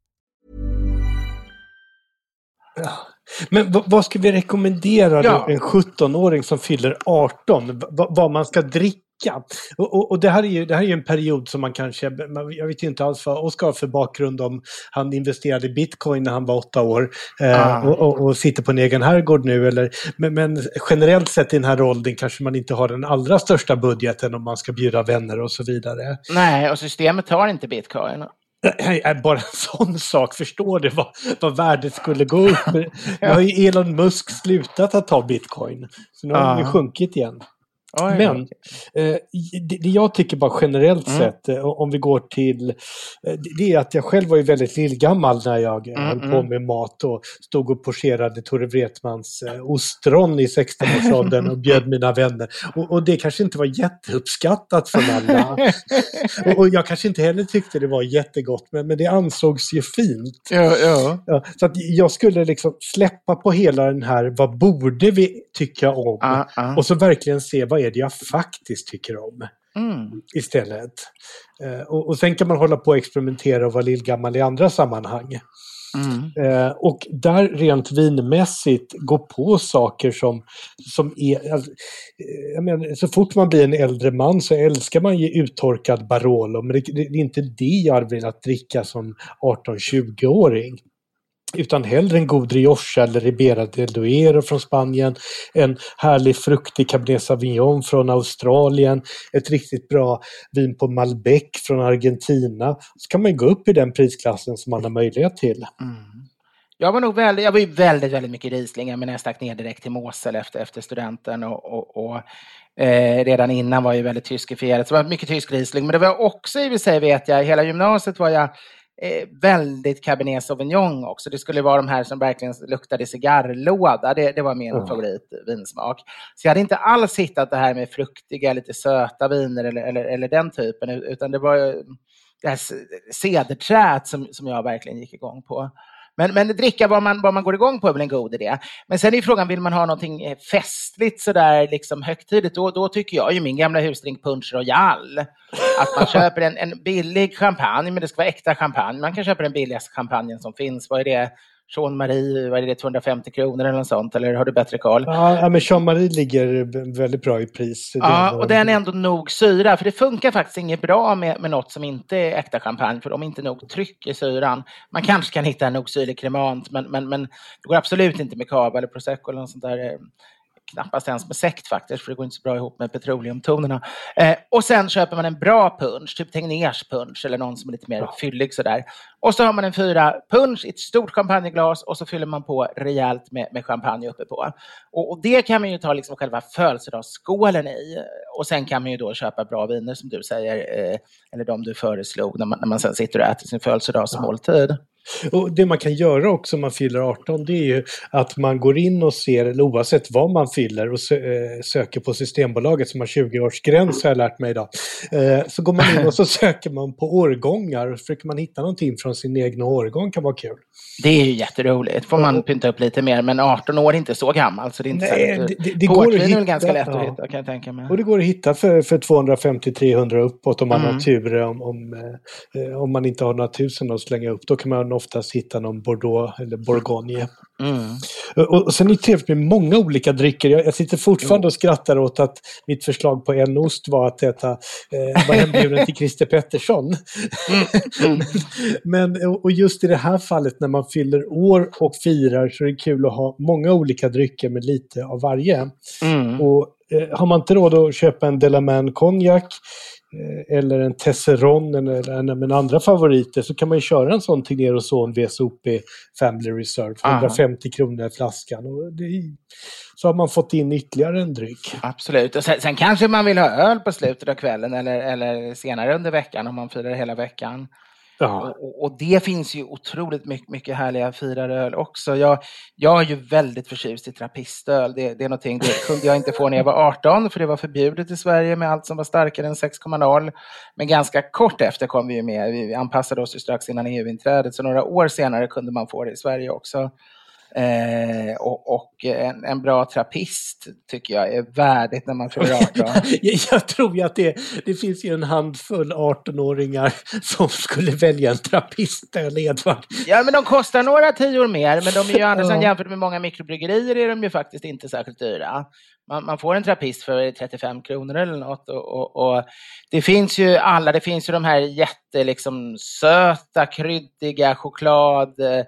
Men vad ska vi rekommendera ja. en 17-åring som fyller 18? vad man ska dricka? Och, och, och, det, här är ju, det här är en period som man kanske, jag vet inte alls vad Oskar har för bakgrund om han investerade i bitcoin när han var åtta år eh, ah. och, och, sitter på en egen herrgård nu. Eller, men, men, generellt sett i den här åldern kanske man inte har den allra största budgeten om man ska bjuda vänner och så vidare. Nej, och systemet har inte bitcoin. Bara en sån sak, förstår du vad, vad värdet skulle gå upp? *laughs* Nu har ju Elon Musk slutat att ta bitcoin. Så nu har det sjunkit igen. Oj, Men eh, det, det, jag tycker bara generellt mm. sett, eh, om vi går till, eh, det är att jag själv var ju väldigt lillgammal när jag mm, höll på mm. med mat och stod och pocherade Tore Wretmans eh, ostron i 16-årsåldern och bjöd *laughs* mina vänner. Och, och, det kanske inte var jätteuppskattat från alla. *laughs* och, och, jag kanske inte heller tyckte det var jättegott, men, men det ansågs ju fint. Ja, ja. ja så att jag skulle liksom släppa på hela den här, vad borde vi tycka om? Ah, ah. Och så verkligen se vad vad är det jag faktiskt tycker om? Mm. Istället. Eh, och, och sen kan man hålla på och experimentera och vara lillgammal i andra sammanhang. Mm. Eh, och där rent vinmässigt gå på saker som, som är... Alltså, eh, jag menar, så fort man blir en äldre man så älskar man ju uttorkad Barolo, men det, det, är inte det jag har velat dricka som 18-20-åring. Utan hellre en god Rioja eller Ribera del Duero från Spanien, en härlig fruktig Cabernet Sauvignon från Australien, ett riktigt bra vin på Malbec från Argentina. Så kan man gå upp i den prisklassen som man har möjlighet till. Mm. Jag var nog väldigt, jag var ju väldigt, väldigt mycket Riesling, men jag stack ner direkt till Mosel efter, efter studenten och, och, och eh, redan innan var jag väldigt tyskifierad. Så det var mycket tysk Riesling, men det var också i och för sig vet jag, hela gymnasiet var jag eh, väldigt Cabernet Sauvignon också. Det skulle vara de här som verkligen luktade cigarrlåda. Det, det var min mm. favoritvinsmak. Så jag hade inte alls hittat det här med fruktiga, lite söta viner eller, eller, eller den typen, utan det var det här cederträet som, som jag verkligen gick igång på. Men, men dricka vad man, vad man går igång på är väl en god idé. Men sen är frågan, vill man ha någonting eh, festligt sådär liksom högtidligt, då, då tycker jag ju min gamla husdrink Punch Royal. Att man *laughs* köper en, en billig champagne, men det ska vara äkta champagne. Man kan köpa den billigaste champagnen som finns. Vad är det? Jean-Marie, vad är det, 250 kronor eller något sånt? Eller har du bättre koll? Ja, men Jean-Marie ligger väldigt bra i pris. Ja, och den är ändå nog syra. För det funkar faktiskt inget bra med, med något som inte är äkta champagne, för de är inte nog tryck i syran. Man kanske kan hitta en nog syrlig kremant, men, men, men det går absolut inte med cava eller prosecco eller något sånt där knappast ens med sekt faktiskt, för det går inte så bra ihop med petroleumtonerna. Eh, och sen köper man en bra punch, typ Tegnérs punch eller någon som är lite mer ja. fyllig sådär. Och så har man en fyra punch i ett stort champagneglas och så fyller man på rejält med, med champagne uppe på. Och, och, det kan man ju ta liksom själva födelsedagsskålen i. Och sen kan man ju då köpa bra viner som du säger, eh, eller de du föreslog när man, när man sen sitter och äter sin födelsedagsmåltid. Och det man kan göra också om man fyller 18 det är ju att man går in och ser, eller oavsett vad man fyller och eh, söker på Systembolaget som har 20-årsgräns har jag lärt mig idag. Eh, så går man in och så *laughs* söker man på årgångar och försöker man hitta någonting från sin egen årgång kan vara kul. Det är ju jätteroligt. får man pynta upp lite mer. Men 18 år är inte så gammalt så det är inte Nej, så det, det, det går att hitta, ganska lätt ja. att hitta kan jag tänka mig. Och det går att hitta för, för 250-300 uppåt om man mm. har tur. Om, om, eh, om man inte har några tusen att slänga upp. Då kan man oftast hitta någon Bordeaux eller Bourgogne. Mm. Och, och sen är det trevligt med många olika drycker. Jag, jag sitter fortfarande och skrattar åt att mitt förslag på en ost var att äta, eh, vara hembjuden till Christer Pettersson. Mm. Mm. *laughs* Men, och just i det här fallet när man fyller år och firar så är det kul att ha många olika drycker med lite av varje. Mm. Och eh, har man inte råd att köpa en Delaman konjak eller en Tesseron eller en, en, andra favoriter så kan man ju köra en sån Tegnér och Son VSOP Family Reserve för 150 kronor flaskan. Och det, så har man fått in ytterligare en dryck. Absolut, och sen, sen, kanske man vill ha öl på slutet av kvällen eller, eller senare under veckan om man firar hela veckan. Ja. Och, och, det finns ju otroligt mycket, mycket härliga firaröl också. Jag, jag är ju väldigt förtjust i trappistöl. Det, det är någonting, det kunde jag inte få när jag var 18 för det var förbjudet i Sverige med allt som var starkare än 6,0. Men ganska kort efter kom vi ju med. Vi anpassade oss ju strax innan EU-inträdet så några år senare kunde man få det i Sverige också. Eh, och, och en, en, bra trappist tycker jag är värdigt när man fyller *laughs* 18. jag, jag tror ju att det, det finns ju en handfull 18-åringar som skulle välja en trappist eller Edvard. Ja, men de kostar några tior mer, men de är ju annars ja. jämfört med många mikrobryggerier är de ju faktiskt inte särskilt dyra. Man, man får en trappist för 35 kronor eller något. Och, och, och, det finns ju alla, det finns ju de här jätte liksom, söta, kryddiga choklad eh,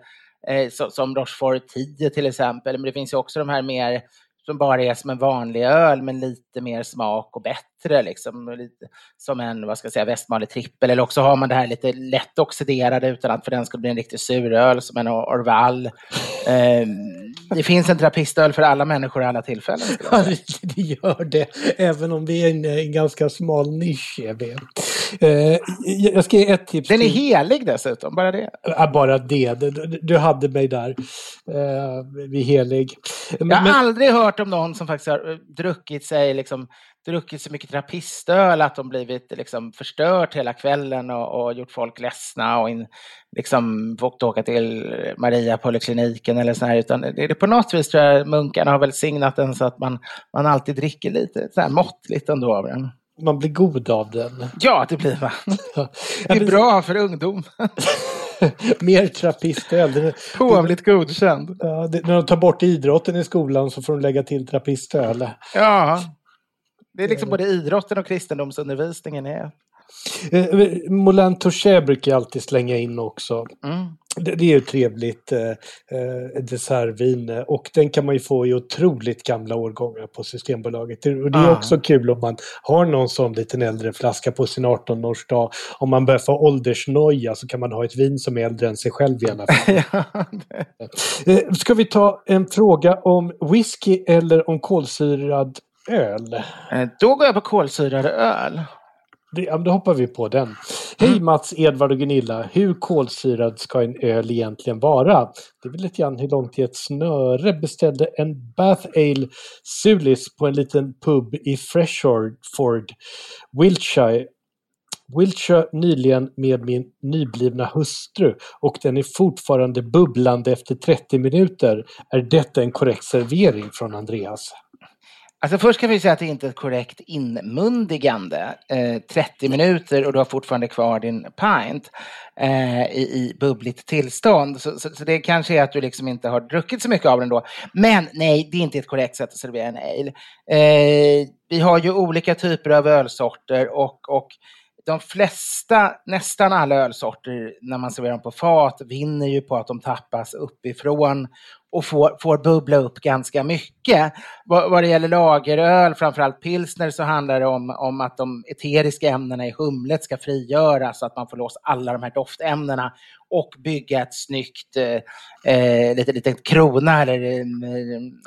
Eh, som Rochefort 10 till exempel. Men det finns ju också de här mer som bara är som en vanlig öl med lite mer smak och bättre. Liksom. Lite, som en vad ska jag säga, västmalig trippel. Eller också har man det här lite lätt oxiderade utan att för den skulle bli en riktig suröl som en Orval. Um, det finns en trappistöl för alla människor i alla tillfällen. Ja, det gör det. Även om vi är en, en ganska smal nisch. Jag, eh, jag ska ge ett tips. Den är till. helig dessutom, bara det? Ja, bara det. Du, du hade mig där. Eh, vid helig. Men, jag har men... aldrig hört om någon som faktiskt har druckit sig liksom druckit så mycket trappistöl att de blivit liksom förstört hela kvällen och, och gjort folk ledsna och in, liksom fått åka till Maria polikliniken eller så här. Utan det, det på något vis tror jag munkarna har välsignat den så att man, man alltid dricker lite så här måttligt ändå av den. Man blir god av den. Ja, det blir man. *laughs* Det är bra för ungdom. *laughs* Mer trappistöl. Påvligt godkänd. Ja, det, när de tar bort idrotten i skolan så får de lägga till trappistöl. Ja, det är liksom både idrotten och kristendomsundervisningen är. Eh, Moulin Touché brukar jag alltid slänga in också. Mm. Det, det, är ju trevligt eh, eh, dessertvin och den kan man ju få i otroligt gamla årgångar på Systembolaget. Och det är ah. också kul om man har någon sån liten äldre flaska på sin 18-årsdag. Om man börjar få åldersnoja så kan man ha ett vin som är äldre än sig själv i alla fall. *laughs* ja, eh, Ska vi ta en fråga om whisky eller om kolsyrad öl? Eh, då går jag på kolsyrad öl. Det, ja, då hoppar vi på den. Hej mm. Mats, Edvard och Gunilla. Hur kolsyrad ska en öl egentligen vara? Det är väl lite grann hur långt i ett snöre beställde en Bath Ale Sulis på en liten pub i Freshford, Wiltshire. Wiltshire nyligen med min nyblivna hustru och den är fortfarande bubblande efter 30 minuter. Är detta en korrekt servering från Andreas? Alltså först kan vi säga att det inte är ett korrekt inmundigande. Eh, 30 minuter och du har fortfarande kvar din pint eh, i, i bubbligt tillstånd. Så, så, så, det kanske är att du liksom inte har druckit så mycket av den då. Men nej, det är inte ett korrekt sätt att servera en ale. Eh, vi har ju olika typer av ölsorter och, och de flesta, nästan alla ölsorter, när man serverar dem på fat, vinner ju på att de tappas uppifrån och får, får bubbla upp ganska mycket. Vad, vad det gäller lageröl, framförallt pilsner, så handlar det om, om att de eteriska ämnena i humlet ska frigöras så att man får loss alla de här doftämnena och bygga ett snyggt eh, eh litet, lite, krona eller eh,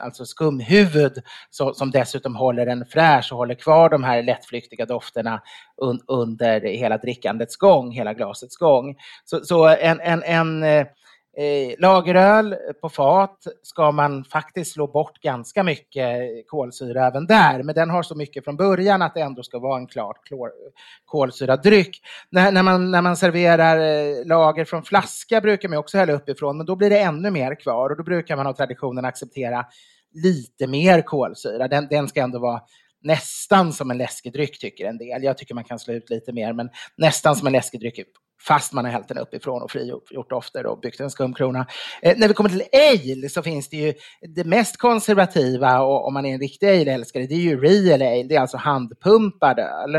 alltså skumhuvud så, som dessutom håller en fräsch och håller kvar de här lättflyktiga dofterna un, under hela drickandets gång, hela glasets gång. Så, så en, en, en eh, eh, lageröl på fat ska man faktiskt slå bort ganska mycket kolsyra även där, men den har så mycket från början att det ändå ska vara en klart kolsyradryck. När, när, man, när man serverar eh, lager från flaska brukar man också hälla uppifrån, men då blir det ännu mer kvar och då brukar man av traditionen acceptera lite mer kolsyra. Den, den ska ändå vara nästan som en läskedryck tycker en del. Jag tycker man kan slå ut lite mer, men nästan som en läskedryck fast man har hällt den uppifrån och frigjort dofter och byggt en skumkrona. Eh, när vi kommer till ale så finns det ju det mest konservativa, och om man är en riktig ale-älskare, det är ju real ale, det är alltså handpumpad öl.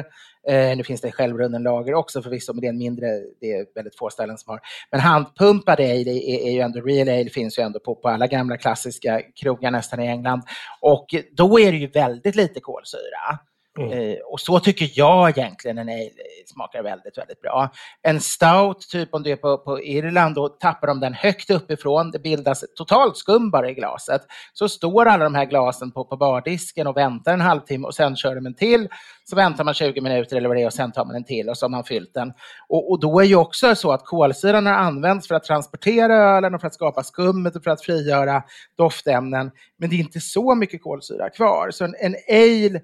Eh, nu finns det självrunden lager också förvisso, men det är en mindre, det är väldigt få ställen som har. Men handpumpad ale är, är ju ändå, real ale finns ju ändå på, på alla gamla klassiska krogar nästan i England. Och då är det ju väldigt lite kolsyra. Mm. Eh, och så tycker jag egentligen en eh, ale smakar väldigt, väldigt bra. En stout, typ om du är på, på Irland, då tappar de den högt uppifrån. Det bildas totalt skum bara i glaset. Så står alla de här glasen på, på bardisken och väntar en halvtimme och sen kör de en till. Så väntar man 20 minuter eller vad det är och sen tar man en till och så har man fyllt den. Och, och då är ju också så att kolsyran har använts för att transportera ölen och för att skapa skummet och för att frigöra doftämnen. Men det är inte så mycket kolsyra kvar. Så en, en ale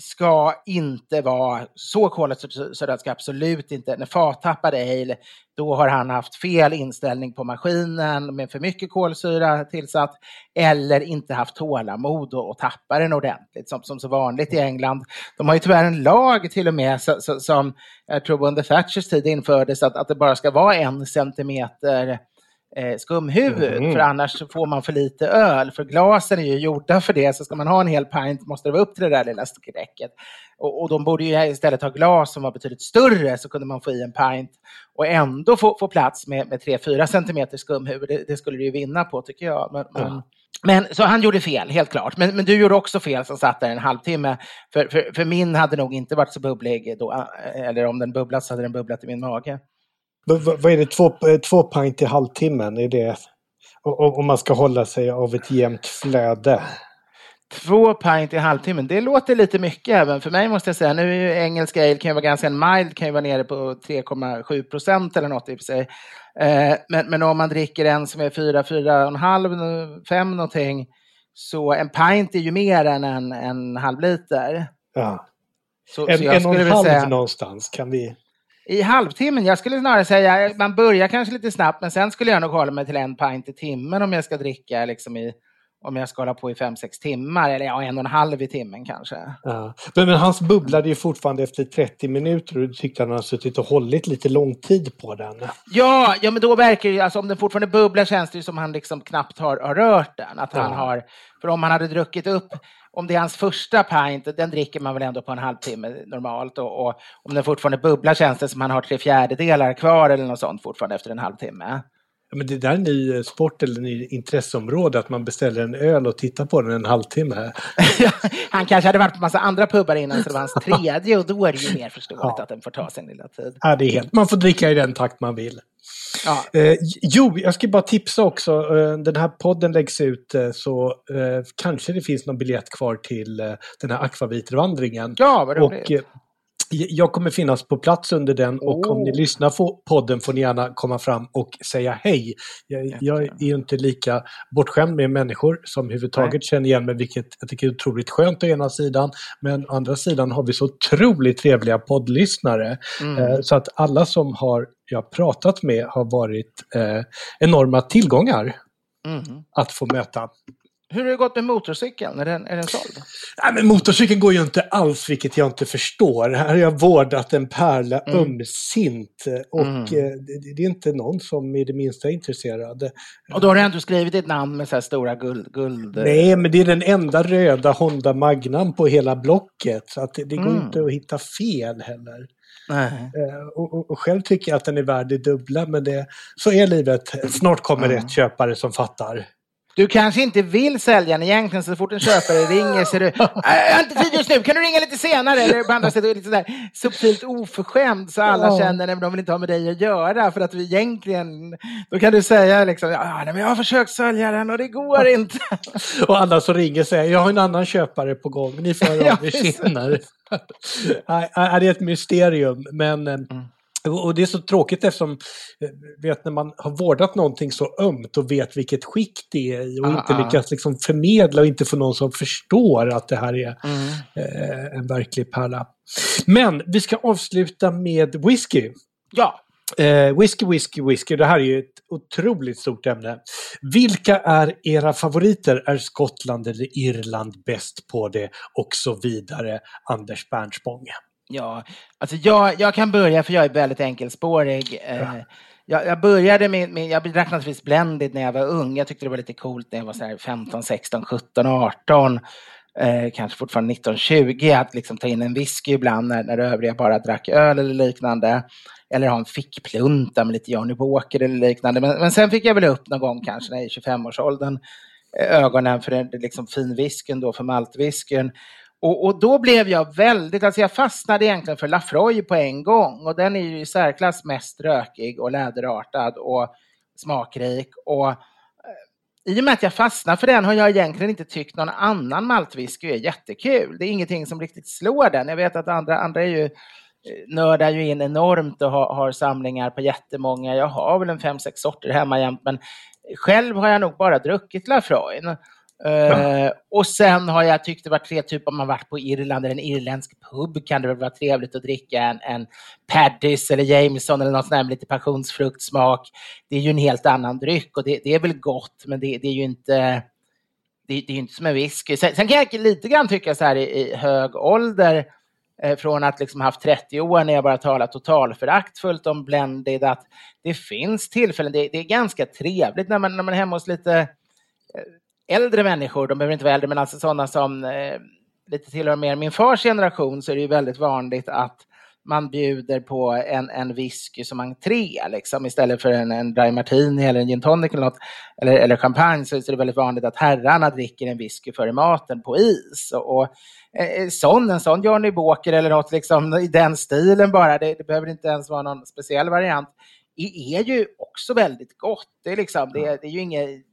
ska inte vara så kolhydratstörd ska absolut inte. När Fat tappade ale, då har han haft fel inställning på maskinen med för mycket kolsyra tillsatt eller inte haft tålamod och, och tappa den ordentligt som, som så vanligt i England. De har ju tyvärr en lag till och med som jag tror under Thatchers tid infördes att, att det bara ska vara en centimeter eh, skumhuvud, mm. för annars får man för lite öl. För glasen är ju gjorda för det, så ska man ha en hel pint måste det vara upp till det där lilla skräcket. Och, och de borde ju istället ha glas som var betydligt större, så kunde man få i en pint och ändå få, få plats med, med 3-4 centimeter skumhuvud. Det, det, skulle du ju vinna på tycker jag. Men, mm. men, men, så han gjorde fel, helt klart. Men, men du gjorde också fel som satt där en halvtimme. För, för, för min hade nog inte varit så bubblig då, eller om den bubblat så hade den bubblat i min mage. Vad är det, två, eh, två pint i halvtimmen? Är det, om man ska hålla sig av ett jämnt flöde? Två pint i halvtimmen, det låter lite mycket även för mig måste jag säga. Nu är ju engelska ale kan ju vara ganska mild, kan ju vara nere på 3,7 procent eller något i och för sig. Eh, men, men om man dricker en som är 4, 4,5, 5 någonting, så en pint är ju mer än en, en halv liter. Ja. Så, en, så en och en halv säga, någonstans kan vi i halvtimmen. Jag skulle snarare säga, man börjar kanske lite snabbt, men sen skulle jag nog hålla mig till en pint i timmen om jag ska dricka liksom i, om jag ska hålla på i fem sex timmar, eller ja, en och en halv i timmen kanske. Ja. Men, men hans bubblade ju fortfarande efter 30 minuter och du tyckte han hade suttit och hållit lite lång tid på den. Ja, ja men då verkar ju, alltså om den fortfarande bubblar känns det ju som han liksom knappt har, har rört den. Att han har, för om han hade druckit upp om det är hans första pint, den dricker man väl ändå på en halvtimme normalt. Och, och om den fortfarande bubblar känns det som han har tre fjärdedelar kvar eller något sånt fortfarande efter en halvtimme. Ja, men det där är en ny sport eller ny intresseområde, att man beställer en öl och tittar på den en halvtimme. *laughs* han kanske hade varit på massa andra pubbar innan, så det var hans *laughs* tredje och då är det ju mer förståeligt ja. att den får ta sin lilla tid. Ja, det är helt, man får dricka i den takt man vill. Ja. Eh, jo, jag ska bara tipsa också. Eh, den här podden läggs ut eh, så eh, kanske det finns någon biljett kvar till eh, den här akvavitrvandringen. Ja, vad roligt. Och, eh, jag kommer finnas på plats under den och oh. om ni lyssnar på podden får ni gärna komma fram och säga hej. Jag, jag är ju inte lika bortskämd med människor som överhuvudtaget känner igen mig, vilket jag tycker är otroligt skönt å ena sidan. Men å andra sidan har vi så otroligt trevliga poddlyssnare. Mm. Eh, så att alla som har jag pratat med har varit eh, enorma tillgångar mm. att få möta. Hur har det gått med motorcykeln? Är den, är den såld? Nej, men motorcykeln går ju inte alls, vilket jag inte förstår. Här har jag vårdat en pärla mm. ömsint och mm. Eh, det, det, är inte någon som är det minsta intresserad. Och då har du ändå skrivit ett namn med så här stora guld, guld... Nej, men det är den enda röda Honda Magnan på hela blocket. Så att det, det går mm. inte att hitta fel heller. Eh, och, och, och, själv tycker jag att den är värd det dubbla, men det, så är livet. Snart kommer mm. rätt köpare som fattar. Du kanske inte vill sälja den egentligen, så fort en köpare *laughs* ringer så är du äh, “Jag har inte tid just nu, kan du ringa lite senare?” Eller på andra sättet lite sådär subtilt oförskämd så alla ja. känner att de vill inte ha med dig att göra. För att vi egentligen, då kan du säga liksom “Ja, men jag har försökt sälja den och det går inte”. *laughs* och alla som ringer säger “Jag har en annan köpare på gång, ni får höra av er senare”. det är ett mysterium, men mm. Och det är så tråkigt eftersom eh, vet, när man har vårdat någonting så ömt och vet vilket skick det är i och ah, inte ah. lyckas liksom förmedla och inte få någon som förstår att det här är mm. eh, en verklig pärla. Men vi ska avsluta med whisky. Ja. Eh, whisky, whisky, whisky. Det här är ju ett otroligt stort ämne. Vilka är era favoriter? Är Skottland eller Irland bäst på det? Och så vidare. Anders Bernspång. Ja, alltså jag, jag kan börja för jag är väldigt enkelspårig. Ja. Eh, jag, jag, började med, med, jag drack naturligtvis Blended när jag var ung. Jag tyckte det var lite coolt när jag var så 15, 16, 17, 18. Eh, kanske fortfarande 19, 20 att liksom ta in en whisky ibland när, när övriga bara drack öl eller liknande. Eller ha en fickplunta med lite Johnny Walker eller liknande. Men, men sen fick jag väl upp någon gång kanske när jag är 25-årsåldern eh, ögonen för den liksom finwhiskyn då, för maltwhiskyn. Och, och, då blev jag väldigt, alltså jag fastnade egentligen för Lafroy på en gång och den är ju i särklass mest rökig och läderartad och smakrik. Och eh, i och med att jag fastnade för den har jag egentligen inte tyckt någon annan maltwhisky är jättekul. Det är ingenting som riktigt slår den. Jag vet att andra, andra är ju eh, nördar ju in enormt och har, har samlingar på jättemånga. Jag har väl en fem, sex sorter hemma jämt, men själv har jag nog bara druckit Lafroy. Eh, och sen har jag tyckt det var tre typ om man varit på Irland eller en irländsk pub kan det väl vara trevligt att dricka en, en Paddys eller Jameson eller något sånt där med lite passionsfruktsmak. Det är ju en helt annan dryck och det, det är väl gott, men det, det är ju inte det, det är inte som en whisky. Sen, sen, kan jag lite grann tycka så här i, i hög ålder, eh, från att liksom haft 30 år när jag bara talat totalföraktfullt om blended, att det finns tillfällen, det, det, är ganska trevligt när man, när man är hemma hos lite eh, äldre människor, de behöver inte vara äldre, men alltså sådana som eh, lite tillhör mer min fars generation, så är det ju väldigt vanligt att man bjuder på en, en whisky som entré liksom, istället för en, en dry martini eller en gin tonic eller, något, eller, eller champagne så, så är det väldigt vanligt att herrarna dricker en whisky före maten på is. Och, och eh, sån, en sån Johnny Walker eller något liksom, i den stilen bara, det, det behöver inte ens vara någon speciell variant, är ju också väldigt gott. Det är, liksom, det, det är ju inget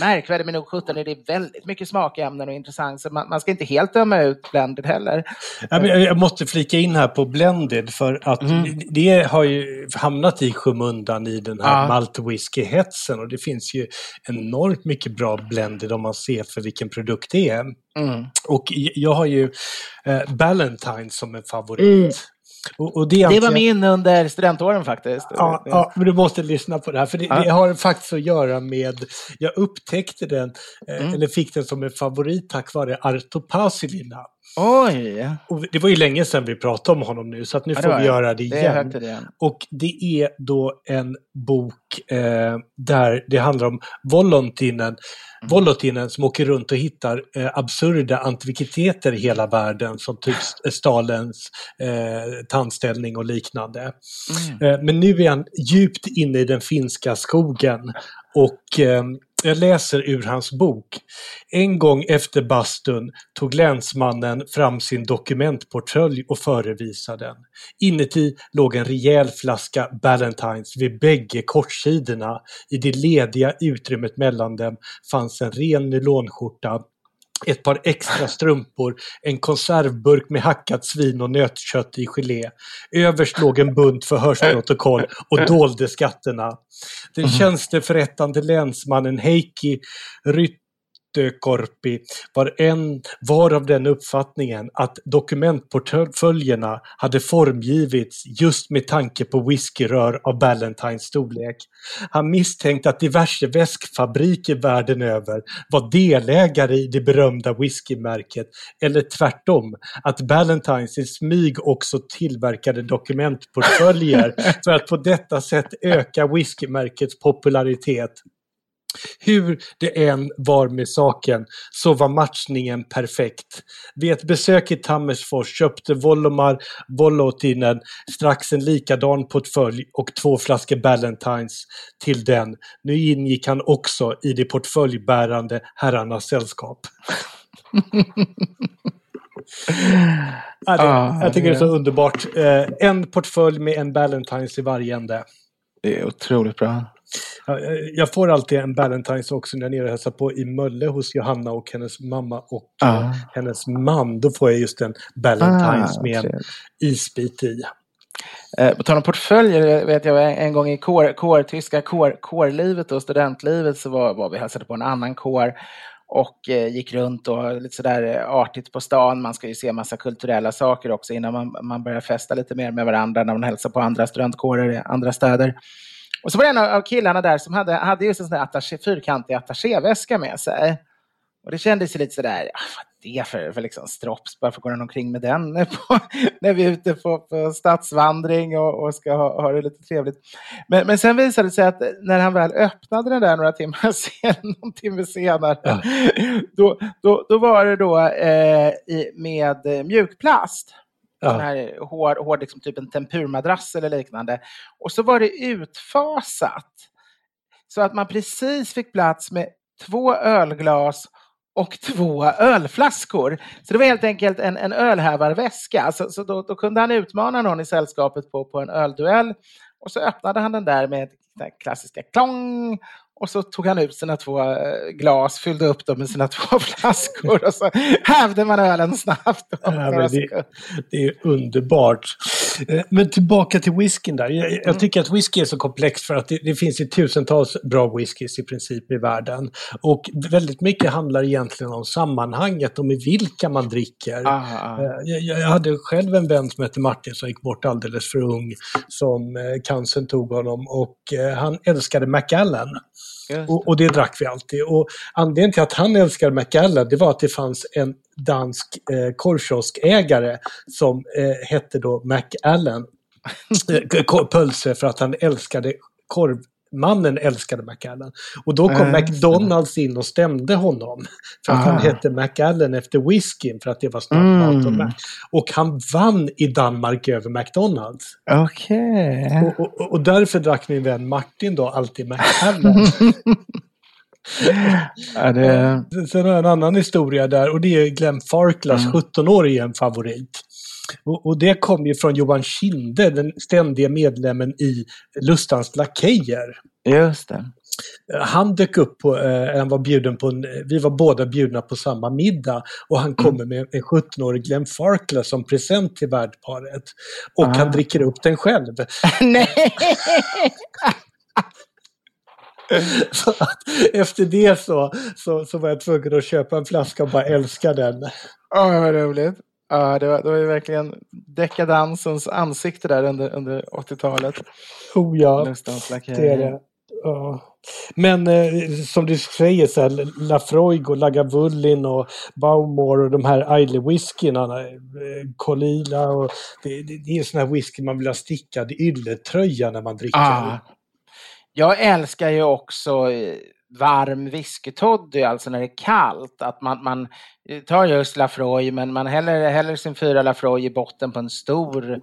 märkvärdigt, men nog sjutton är det väldigt mycket smakämnen och intressant, så man, man, ska inte helt döma ut blended heller. Ja, men jag måste flika in här på blended, för att mm. det har ju hamnat i skymundan i den här ja. malt whisky-hetsen och det finns ju enormt mycket bra blended om man ser för vilken produkt det är. Mm. Och jag har ju eh, Ballantine som en favorit. Och, och det, det, var min under studentåren faktiskt. Ja, ja, men du måste lyssna på det här, för det, ja. det har faktiskt att göra med, jag upptäckte den, eh, mm. eller fick den som en favorit tack vare Arto Pasilina. Oj! Och det var ju länge sedan vi pratade om honom nu, så att nu ja, får vi göra det igen. Det igen. Och det är då en bok eh, där det handlar om Volontinen, mm. Volotinen som åker runt och hittar eh, absurda antikviteter i hela världen, som typ Stalins eh, tandställning och liknande. Mm. Eh, men nu är han djupt inne i den finska skogen och eh, jag läser ur hans bok. En gång efter bastun tog länsmannen fram sin dokumentportfölj och förevisade den. Inuti låg en rejäl flaska Ballantines vid bägge kortsidorna. I det lediga utrymmet mellan dem fanns en ren nylonskjorta ett par extra *laughs* strumpor, en konservburk med hackat svin och nötkött i gelé. Överst låg en bunt förhörsprotokoll och dolde skatterna. Den mhm. tjänsteförrättande länsmannen Heikki Rytt Korpi var, en, var av den uppfattningen att dokumentportföljerna hade formgivits just med tanke på whiskyrör av Ballantines storlek. Han misstänkte att diverse väskfabriker världen över var delägare i det berömda whiskymärket eller tvärtom, att Ballantines i smyg också tillverkade dokumentportföljer för att på detta sätt öka whiskymärkets popularitet. Hur det än var med saken så var matchningen perfekt. Vid ett besök i Tammersfors köpte Volomar Volotinen strax en likadan portfölj och två flaskor Ballantines till den. Nu ingick han också i det portföljbärande herrarnas sällskap. *laughs* ja, det, ah, jag tycker det är så underbart. Eh, en portfölj med en Ballantines i varje ände. Det är otroligt bra. Jag får alltid en Ballantines också när jag är nere och hälsar på i Mölle hos Johanna och hennes mamma och ah. hennes man. Då får jag just en Ballantines ah, med en isbit i. Eh, på tal om portföljer, vet jag en gång i kår, kår, tyska kår, kårlivet och studentlivet så var, var vi hälsade på en annan kår och eh, gick runt och lite sådär eh, artigt på stan. Man ska ju se massa kulturella saker också innan man, man börjar festa lite mer med varandra när man hälsar på andra studentkårer i andra städer. Och så var det en av killarna där som hade, hade just en sån där attaché, fyrkantig attachéväska med sig. Och det kändes ju lite sådär, ah, vad är det för, för liksom strops? Varför går han omkring med den *laughs* på, när vi är ute på, på stadsvandring och, och ska ha, ha, det lite trevligt? Men, men sen visade det sig att när han väl öppnade den där några timmar *laughs* senare, någon timme senare, ja. då, då, då var det då eh, med mjukplast. Ja. Sån här hård, hård liksom typ en tempurmadrass eller liknande. Och så var det utfasat. Så att man precis fick plats med två ölglas och två ölflaskor. Så det var helt enkelt en, en ölhävarväska. Så, så då, då, kunde han utmana någon i sällskapet på, på en ölduell. Och så öppnade han den där med den klassiska klong och så tog han ut sina två eh, glas, fyllde upp dem med sina *laughs* två flaskor och så hävde man ölen snabbt. Ja, det, det, är underbart. Eh, men tillbaka till whiskyn där. Jag, jag mm. tycker att whisky är så komplext för att det, det, finns ju tusentals bra whiskys i princip i världen. Och väldigt mycket handlar egentligen om sammanhanget och med vilka man dricker. Ah, ah. Eh, jag, jag, hade själv en vän som hette Martin som gick bort alldeles för ung som cancern tog honom och han älskade Macallan. Och, och, det drack vi alltid. Och anledningen till att han älskade Macallan det var att det fanns en dansk eh, korvkioskägare som eh, hette då Macallan. *laughs* Eh, pölse för att han älskade korv mannen älskade McAllen. Och då kom äh, McDonalds in och stämde honom. För att ah. han hette McAllen efter whiskyn för att det var snabbmat mm. och han vann i Danmark över McDonalds. Okej. Okay. Och, och, och, därför drack min vän Martin då alltid McAllen. *laughs* *laughs* ja, det... Sen har jag en annan historia där och det är Glenn Farklas mm. 17-årige en favorit. Och, och, det kom ju från Johan Kinde, den ständiga medlemmen i Lustans Lakejer. Just det. Han dök upp på, eh, han var bjuden på en, vi var båda bjudna på samma middag och han kommer mm. med en 17-årig Glenn Farkla som present till värdparet. Och ah. han dricker upp den själv. *laughs* Nej! *laughs* så att efter det så, så, så var jag tvungen att köpa en flaska och bara älska den. Ja, oh, vad roligt. Ja, det var, det var ju verkligen dekadansens ansikte där under, under 80-talet. Oh ja, det är det. Ja. Men eh, som du säger, så här, Lafroig och Lagavulin och Baumor och de här Islay whiskyna, eh, Colila och det, det, det är sån här whisky man vill ha stickad ylletröja när man dricker. Ah. Jag älskar ju också eh, varm whiskytoddy, alltså när det är kallt. Att man, man eh, tar just Lafroy, men man häller, häller sin fyra Lafroy i botten på en stor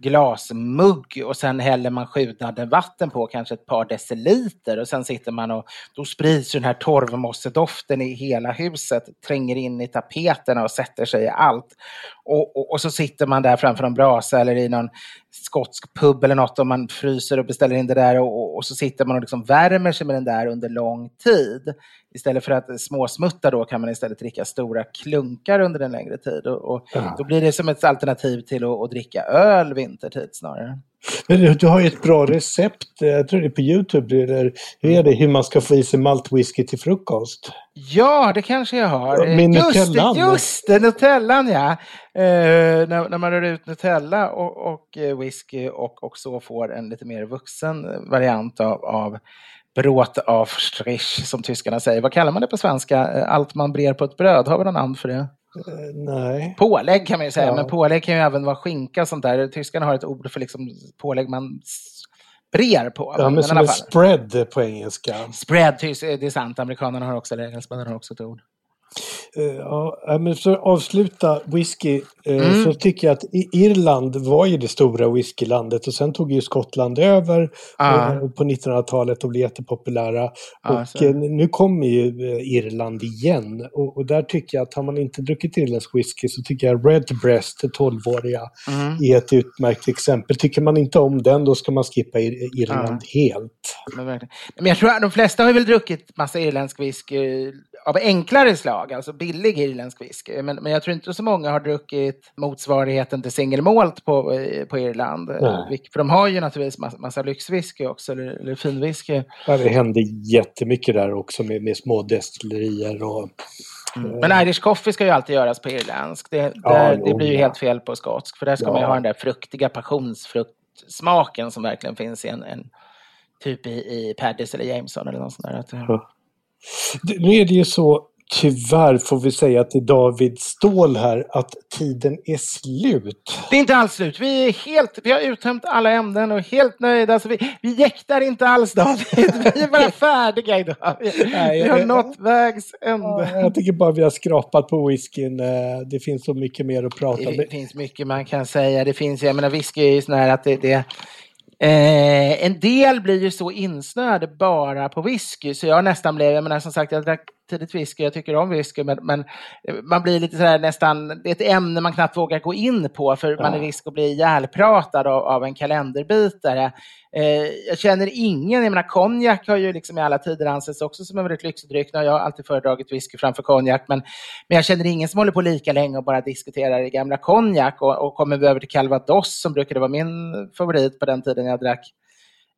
glasmugg och sen häller man sjudande vatten på kanske ett par deciliter och sen sitter man och då sprids den här torvmossedoften i hela huset, tränger in i tapeterna och sätter sig i allt. Och, och, och, så sitter man där framför en brasa eller i någon skotsk pub eller något och man fryser och beställer in det där och, och så sitter man och liksom värmer sig med den där under lång tid. Istället för att småsmutta då kan man istället dricka stora klunkar under en längre tid. Och, och ja. Då blir det som ett alternativ till att, att dricka öl vintertid snarare. Men du har ju ett bra recept, jag tror det är på Youtube, eller hur är det, hur man ska få i sig maltwhisky till frukost? Ja, det kanske jag har. Med just Nutellan? Just det, Nutellan ja. Eh, när, när, man rör ut Nutella och, och eh, whisky och, och så får en lite mer vuxen variant av, av Brot auf Strich, som tyskarna säger. Vad kallar man det på svenska? Eh, allt man brer på ett bröd, har vi någon namn för det? Uh, nej. Pålägg kan man ju säga, ja. men pålägg kan ju även vara skinka och sånt där. Tyskarna har ett ord för liksom pålägg man brer på. Ja, men, men som en spread på engelska. Spread, det är sant. Amerikanerna har också det, engelsmännen har också ett ord. Eh, ja, men för att avsluta whisky eh, mm. så tycker jag att Irland var ju det stora whiskylandet och sen tog ju Skottland över ah. på 1900-talet och blev jättepopulära. Ah, och så. nu kommer ju Irland igen och, och, där tycker jag att har man inte druckit irländsk whisky så tycker jag Redbreast, 12-åriga, mm. är ett utmärkt exempel. Tycker man inte om den då ska man skippa Irland ah. helt. Men, men jag tror att de flesta har väl druckit massa irländsk whisky av enklare slag, alltså billig irländsk whisky. Men, men jag tror inte så många har druckit motsvarigheten till single malt på, eh, på Irland. Nej. För de har ju naturligtvis massa, massa lyxwhisky också, eller, eller finwhisky. Ja, det händer jättemycket där också med, med små destillerier och Mm. Men Irish coffee ska ju alltid göras på irländsk. Det, ja, där, det blir ju helt fel på skotsk. För där ska ja. man ju ha den där fruktiga passionsfruktsmaken som verkligen finns i en, en typ i, i Paddys eller Jameson eller något sånt där. Ja. Nu är det ju så, tyvärr får vi säga till David Ståhl här, att tiden är slut. Det är inte alls slut. Vi, är helt, vi har uttömt alla ämnen och är helt nöjda. Alltså vi, vi jäktar inte alls David. Vi är bara *laughs* färdiga idag. Vi, Nej, vi har jag, nått vägs ände. jag tycker bara vi har skrapat på whiskyn. Eh, det finns så mycket mer att prata om. Det finns mycket man kan säga. Det finns, jag menar whisky är ju sån här att det, det Eh, en del blir ju så insnöade bara på whisky så jag nästan blev, jag menar som sagt jag drack tidigt whisky, jag tycker om whisky men, men man blir lite sådär nästan, det är ett ämne man knappt vågar gå in på för ja. man är risk att bli ihjälpratad av, av en kalenderbitare. Eh, jag känner ingen, jag menar konjak har ju liksom i alla tider ansetts också som en väldigt lyxig dryck. Jag har alltid föredragit whisky framför konjak, men, men jag känner ingen som håller på lika länge och bara diskuterar i gamla konjak. Och, och kommer vi över till calvados som brukade vara min favorit på den tiden jag drack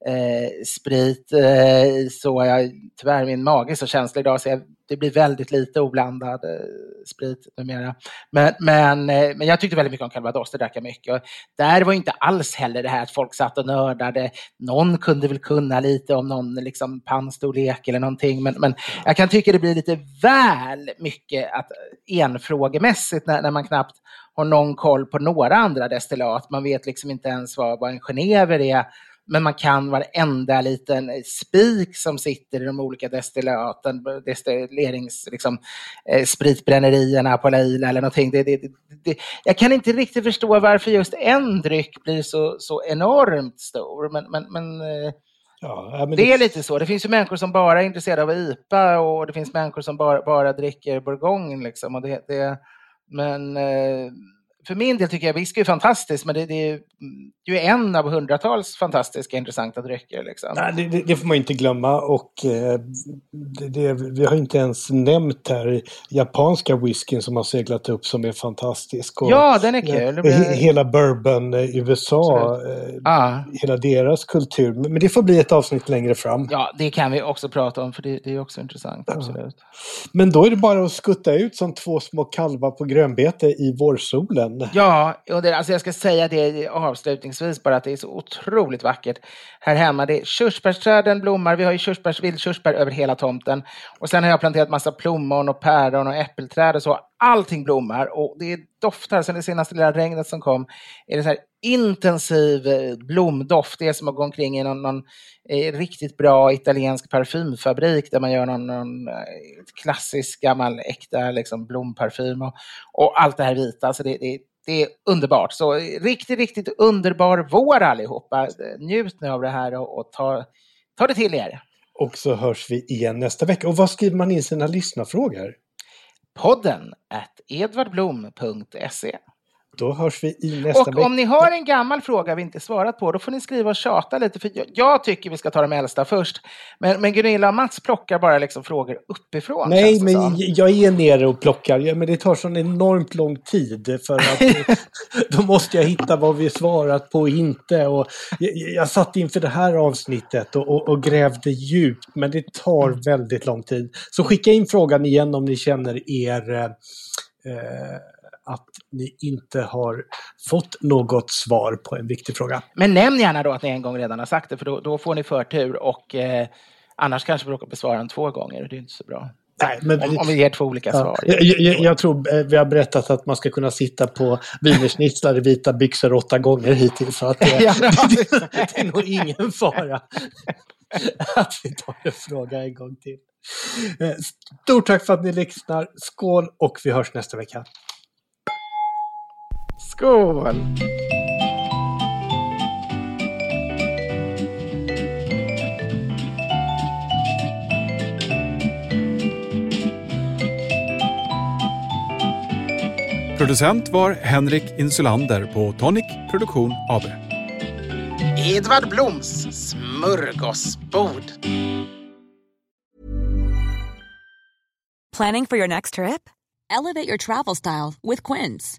eh, sprit eh, så jag tyvärr min mage är så känslig idag så jag, det blir väldigt lite oblandad eh, sprit numera. Men, men, eh, men jag tyckte väldigt mycket om calvados, det drack jag mycket. Och där var inte alls heller det här att folk satt och nördade. Någon kunde väl kunna lite om någon liksom pannstorlek eller någonting, men, men jag kan tycka det blir lite väl mycket att enfrågemässigt när, när man knappt har någon koll på några andra destillat. Man vet liksom inte ens vad, vad en genever är men man kan varenda liten spik som sitter i de olika destillaten, destillerings, liksom, eh, spritbrännerierna på Leila eller någonting. Det, det, det, jag kan inte riktigt förstå varför just en dryck blir så, så enormt stor, men, men, men eh, Ja, det, är lite så. Det finns ju människor som bara är intresserade av IPA och det finns människor som bara, bara dricker bourgogne. Liksom. Och det, det, men eh, för min del tycker jag whisky är fantastiskt, men det, det, är ju en av hundratals fantastiska intressanta drycker. Liksom. Nej, det, det, får man inte glömma och eh, vi har inte ens nämnt här japanska whiskyn som har seglat upp som är fantastisk. Och, ja, den är kul. Eh, hela bourbon i eh, USA, ah. hela deras kultur. Men det får bli ett avsnitt längre fram. Ja, det kan vi också prata om för det, det är också intressant. Absolut. Men då är det bara att skutta ut som två små kalvar på grönbete i vårsolen. Ja, och det, alltså jag ska säga det avslutningsvis bara att det är så otroligt vackert här hemma. Det är körsbärsträden blommar, vi har ju körsbärs, vildkörsbär över hela tomten. Och sen har jag planterat massa plommon och päron och äppelträd och så. Allting blommar och det doftar, sen det senaste lilla regnet som kom, är det så här intensiv eh, blomdoft. Det är som att gå omkring i någon, någon eh, riktigt bra italiensk parfymfabrik där man gör någon, någon eh, klassisk gammal äkta liksom, blomparfym och, och allt det här vita. Alltså det, det, det är underbart. Så eh, riktigt, riktigt underbar vår allihopa. Njut nu av det här och, och ta, ta det till er. Och så hörs vi igen nästa vecka. Och vad skriver man in sina lyssnarfrågor? Podden at edvardblom.se då hörs vi i nästa vecka. Och om ni har en gammal fråga vi inte svarat på, då får ni skriva och tjata lite. För jag, jag tycker vi ska ta de äldsta först. Men, men Gunilla och Mats plockar bara liksom frågor uppifrån. Nej, men som. jag är nere och plockar. Ja, men det tar sån enormt lång tid. För att *laughs* då måste jag hitta vad vi svarat på och inte. Och jag, jag satt inför det här avsnittet och, och, och grävde djupt. Men det tar väldigt lång tid. Så skicka in frågan igen om ni känner er eh, att ni inte har fått något svar på en viktig fråga. Men nämn gärna då att ni en gång redan har sagt det, för då, då får ni förtur och eh, annars kanske vi råkar besvara den två gånger. Det är inte så bra. Nej, men, om, om vi ger två olika ja, svar. Jag, jag, jag, tror eh, vi har berättat att man ska kunna sitta på wienerschnitzel i vita byxor åtta gånger hittills. Så att *laughs* *laughs* det, ja, det, det är nog ingen fara *laughs* att vi tar en fråga en gång till. Eh, stort tack för att ni lyssnar. Skål och vi hörs nästa vecka. Skål! Producent var Henrik Insulander på Tonic Produktion AB. Edvard Bloms smörgåsbord. Planning for your next trip? Elevate your travel style with Quince.